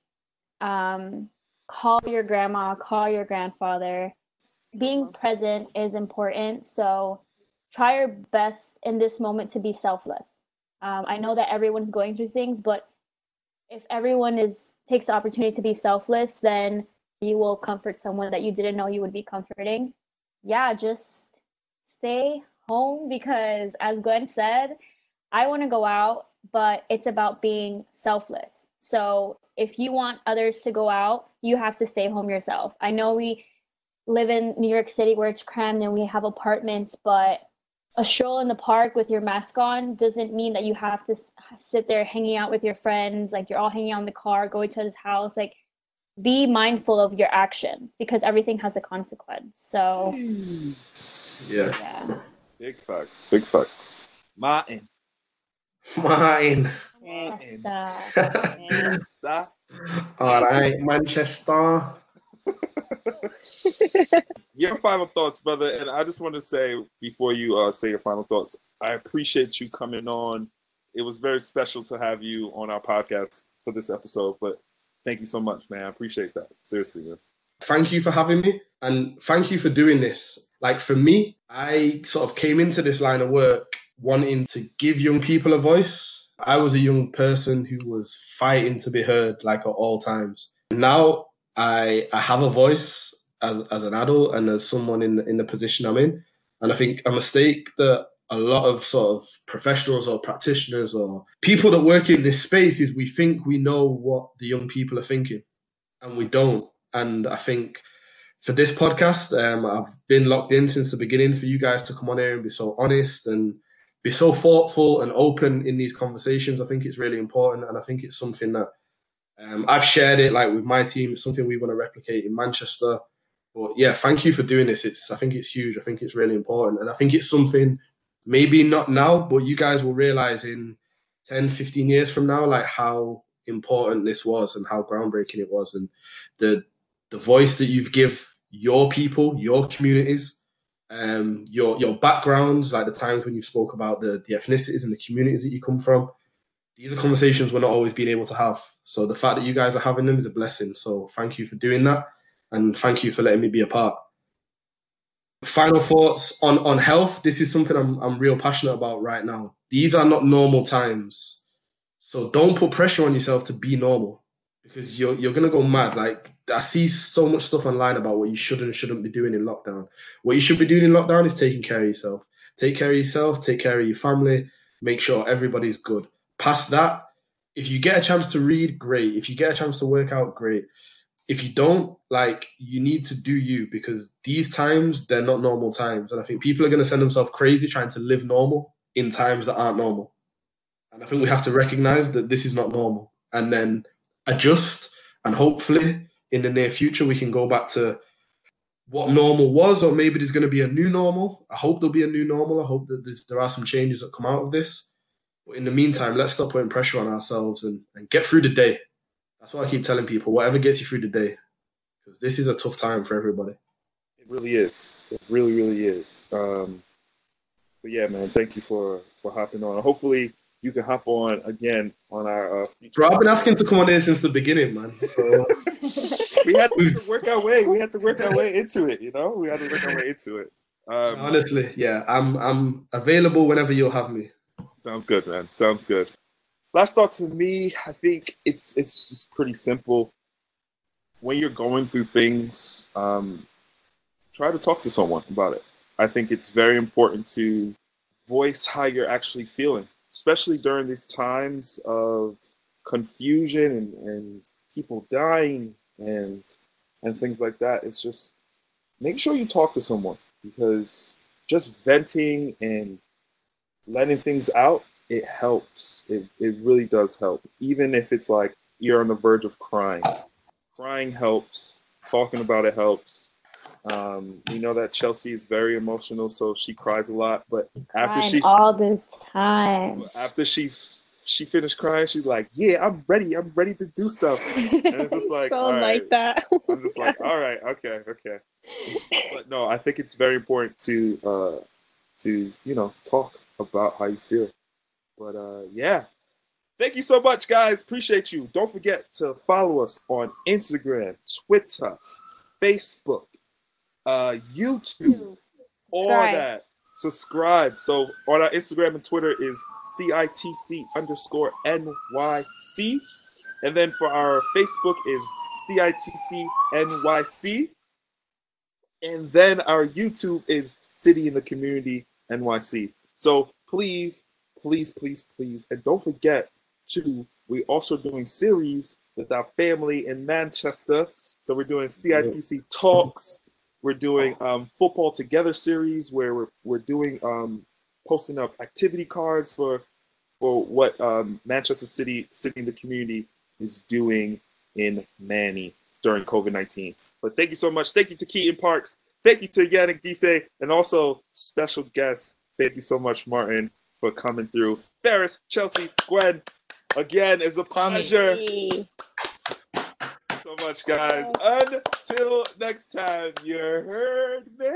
Speaker 4: um, call your grandma, call your grandfather. Being present is important. So try your best in this moment to be selfless. Um, I know that everyone's going through things, but if everyone is takes the opportunity to be selfless, then you will comfort someone that you didn't know you would be comforting. Yeah, just stay home because as Gwen said, I want to go out, but it's about being selfless. So if you want others to go out, you have to stay home yourself. I know we live in New York City where it's crammed and we have apartments, but a stroll in the park with your mask on doesn't mean that you have to sit there hanging out with your friends, like you're all hanging out in the car, going to his house. Like, be mindful of your actions because everything has a consequence. So,
Speaker 2: Yeah.
Speaker 4: yeah.
Speaker 1: Big facts. Big facts. Martin.
Speaker 2: Mine.
Speaker 1: Martin.
Speaker 4: Manchester.
Speaker 2: All right, Manchester.
Speaker 1: Your final thoughts, brother, and I just want to say before you uh, say your final thoughts, I appreciate you coming on. It was very special to have you on our podcast for this episode, but thank you so much, man. I appreciate that. Seriously, man.
Speaker 2: Thank you for having me and thank you for doing this. Like for me, I sort of came into this line of work wanting to give young people a voice. I was a young person who was fighting to be heard like at all times. Now I I have a voice as, as an adult and as someone in in the position I'm in. And I think a mistake that a lot of sort of professionals or practitioners or people that work in this space is we think we know what the young people are thinking and we don't. And I think for this podcast, um, I've been locked in since the beginning for you guys to come on here and be so honest and be so thoughtful and open in these conversations. I think it's really important, and I think it's something that um, I've shared it like with my team. It's something we want to replicate in Manchester. But yeah, thank you for doing this. It's I think it's huge. I think it's really important, and I think it's something maybe not now, but you guys will realize in 10, 15 years from now, like how important this was and how groundbreaking it was, and the the voice that you've give your people, your communities, um, your your backgrounds, like the times when you spoke about the the ethnicities and the communities that you come from. These are conversations we're not always being able to have. So the fact that you guys are having them is a blessing. So thank you for doing that, and thank you for letting me be a part. Final thoughts on on health. This is something I'm I'm real passionate about right now. These are not normal times, so don't put pressure on yourself to be normal because you're you're gonna go mad. Like I see so much stuff online about what you should and shouldn't be doing in lockdown. What you should be doing in lockdown is taking care of yourself. Take care of yourself. Take care of your family. Make sure everybody's good. Past that, if you get a chance to read, great. If you get a chance to work out, great. If you don't, like you need to do you because these times they're not normal times, and I think people are gonna send themselves crazy trying to live normal in times that aren't normal. And I think we have to recognize that this is not normal, and then adjust and hopefully in the near future we can go back to what normal was or maybe there's going to be a new normal. I hope there'll be a new normal. I hope that there are some changes that come out of this. But in the meantime let's stop putting pressure on ourselves and, and get through the day that's what i keep telling people whatever gets you through the day because this is a tough time for everybody
Speaker 1: It really is. It really, really is. Um, but yeah, man, thank you for for hopping on. Hopefully, you can hop on again on our. Uh,
Speaker 2: bro i've been asking to come on in since the beginning man so
Speaker 1: we had to work our way. We had to work our way into it. You know, we had to work our way into it. Um,
Speaker 2: honestly yeah i'm i'm available whenever you'll have me
Speaker 1: Sounds good, man. Sounds good. Last thoughts for me, I think it's it's just pretty simple. When you're going through things, um, try to talk to someone about it. I think it's very important to voice how you're actually feeling, especially during these times of confusion and, and people dying and and things like that. It's just make sure you talk to someone because just venting and letting things out it helps. It, it really does help. Even if it's like you're on the verge of crying. Crying helps. Talking about it helps. Um, we know that chelsea is very emotional so she cries a lot but after she
Speaker 4: all the time.
Speaker 1: after she she finished crying she's like yeah i'm ready. I'm ready to do stuff. And it's just like
Speaker 5: so
Speaker 1: all right.
Speaker 5: like that.
Speaker 1: i'm just like all right okay okay. But no i think it's very important to uh to you know talk about how you feel but uh yeah. Thank you so much guys. Appreciate you. Don't forget to follow us on instagram twitter facebook uh youtube all
Speaker 4: Subscribe.
Speaker 1: that. Subscribe. So on our instagram and twitter is citc underscore nyc and then for our facebook is citc nyc and then our youtube is city in the community nyc so please please please please and don't forget to we're also doing series with our family in manchester so we're doing citc talks we're doing um, football together series where we're, we're doing um, posting up activity cards for for what um, Manchester City, City and the community is doing in Manny during COVID 19. But thank you so much. Thank you to Keaton Parks. Thank you to Yannick Dise, and also special guest. Thank you so much, Martin, for coming through. Faris, Chelsea, Gwen, again, it's a pleasure.
Speaker 5: Hey.
Speaker 1: so much, guys. Until next time, you heard me.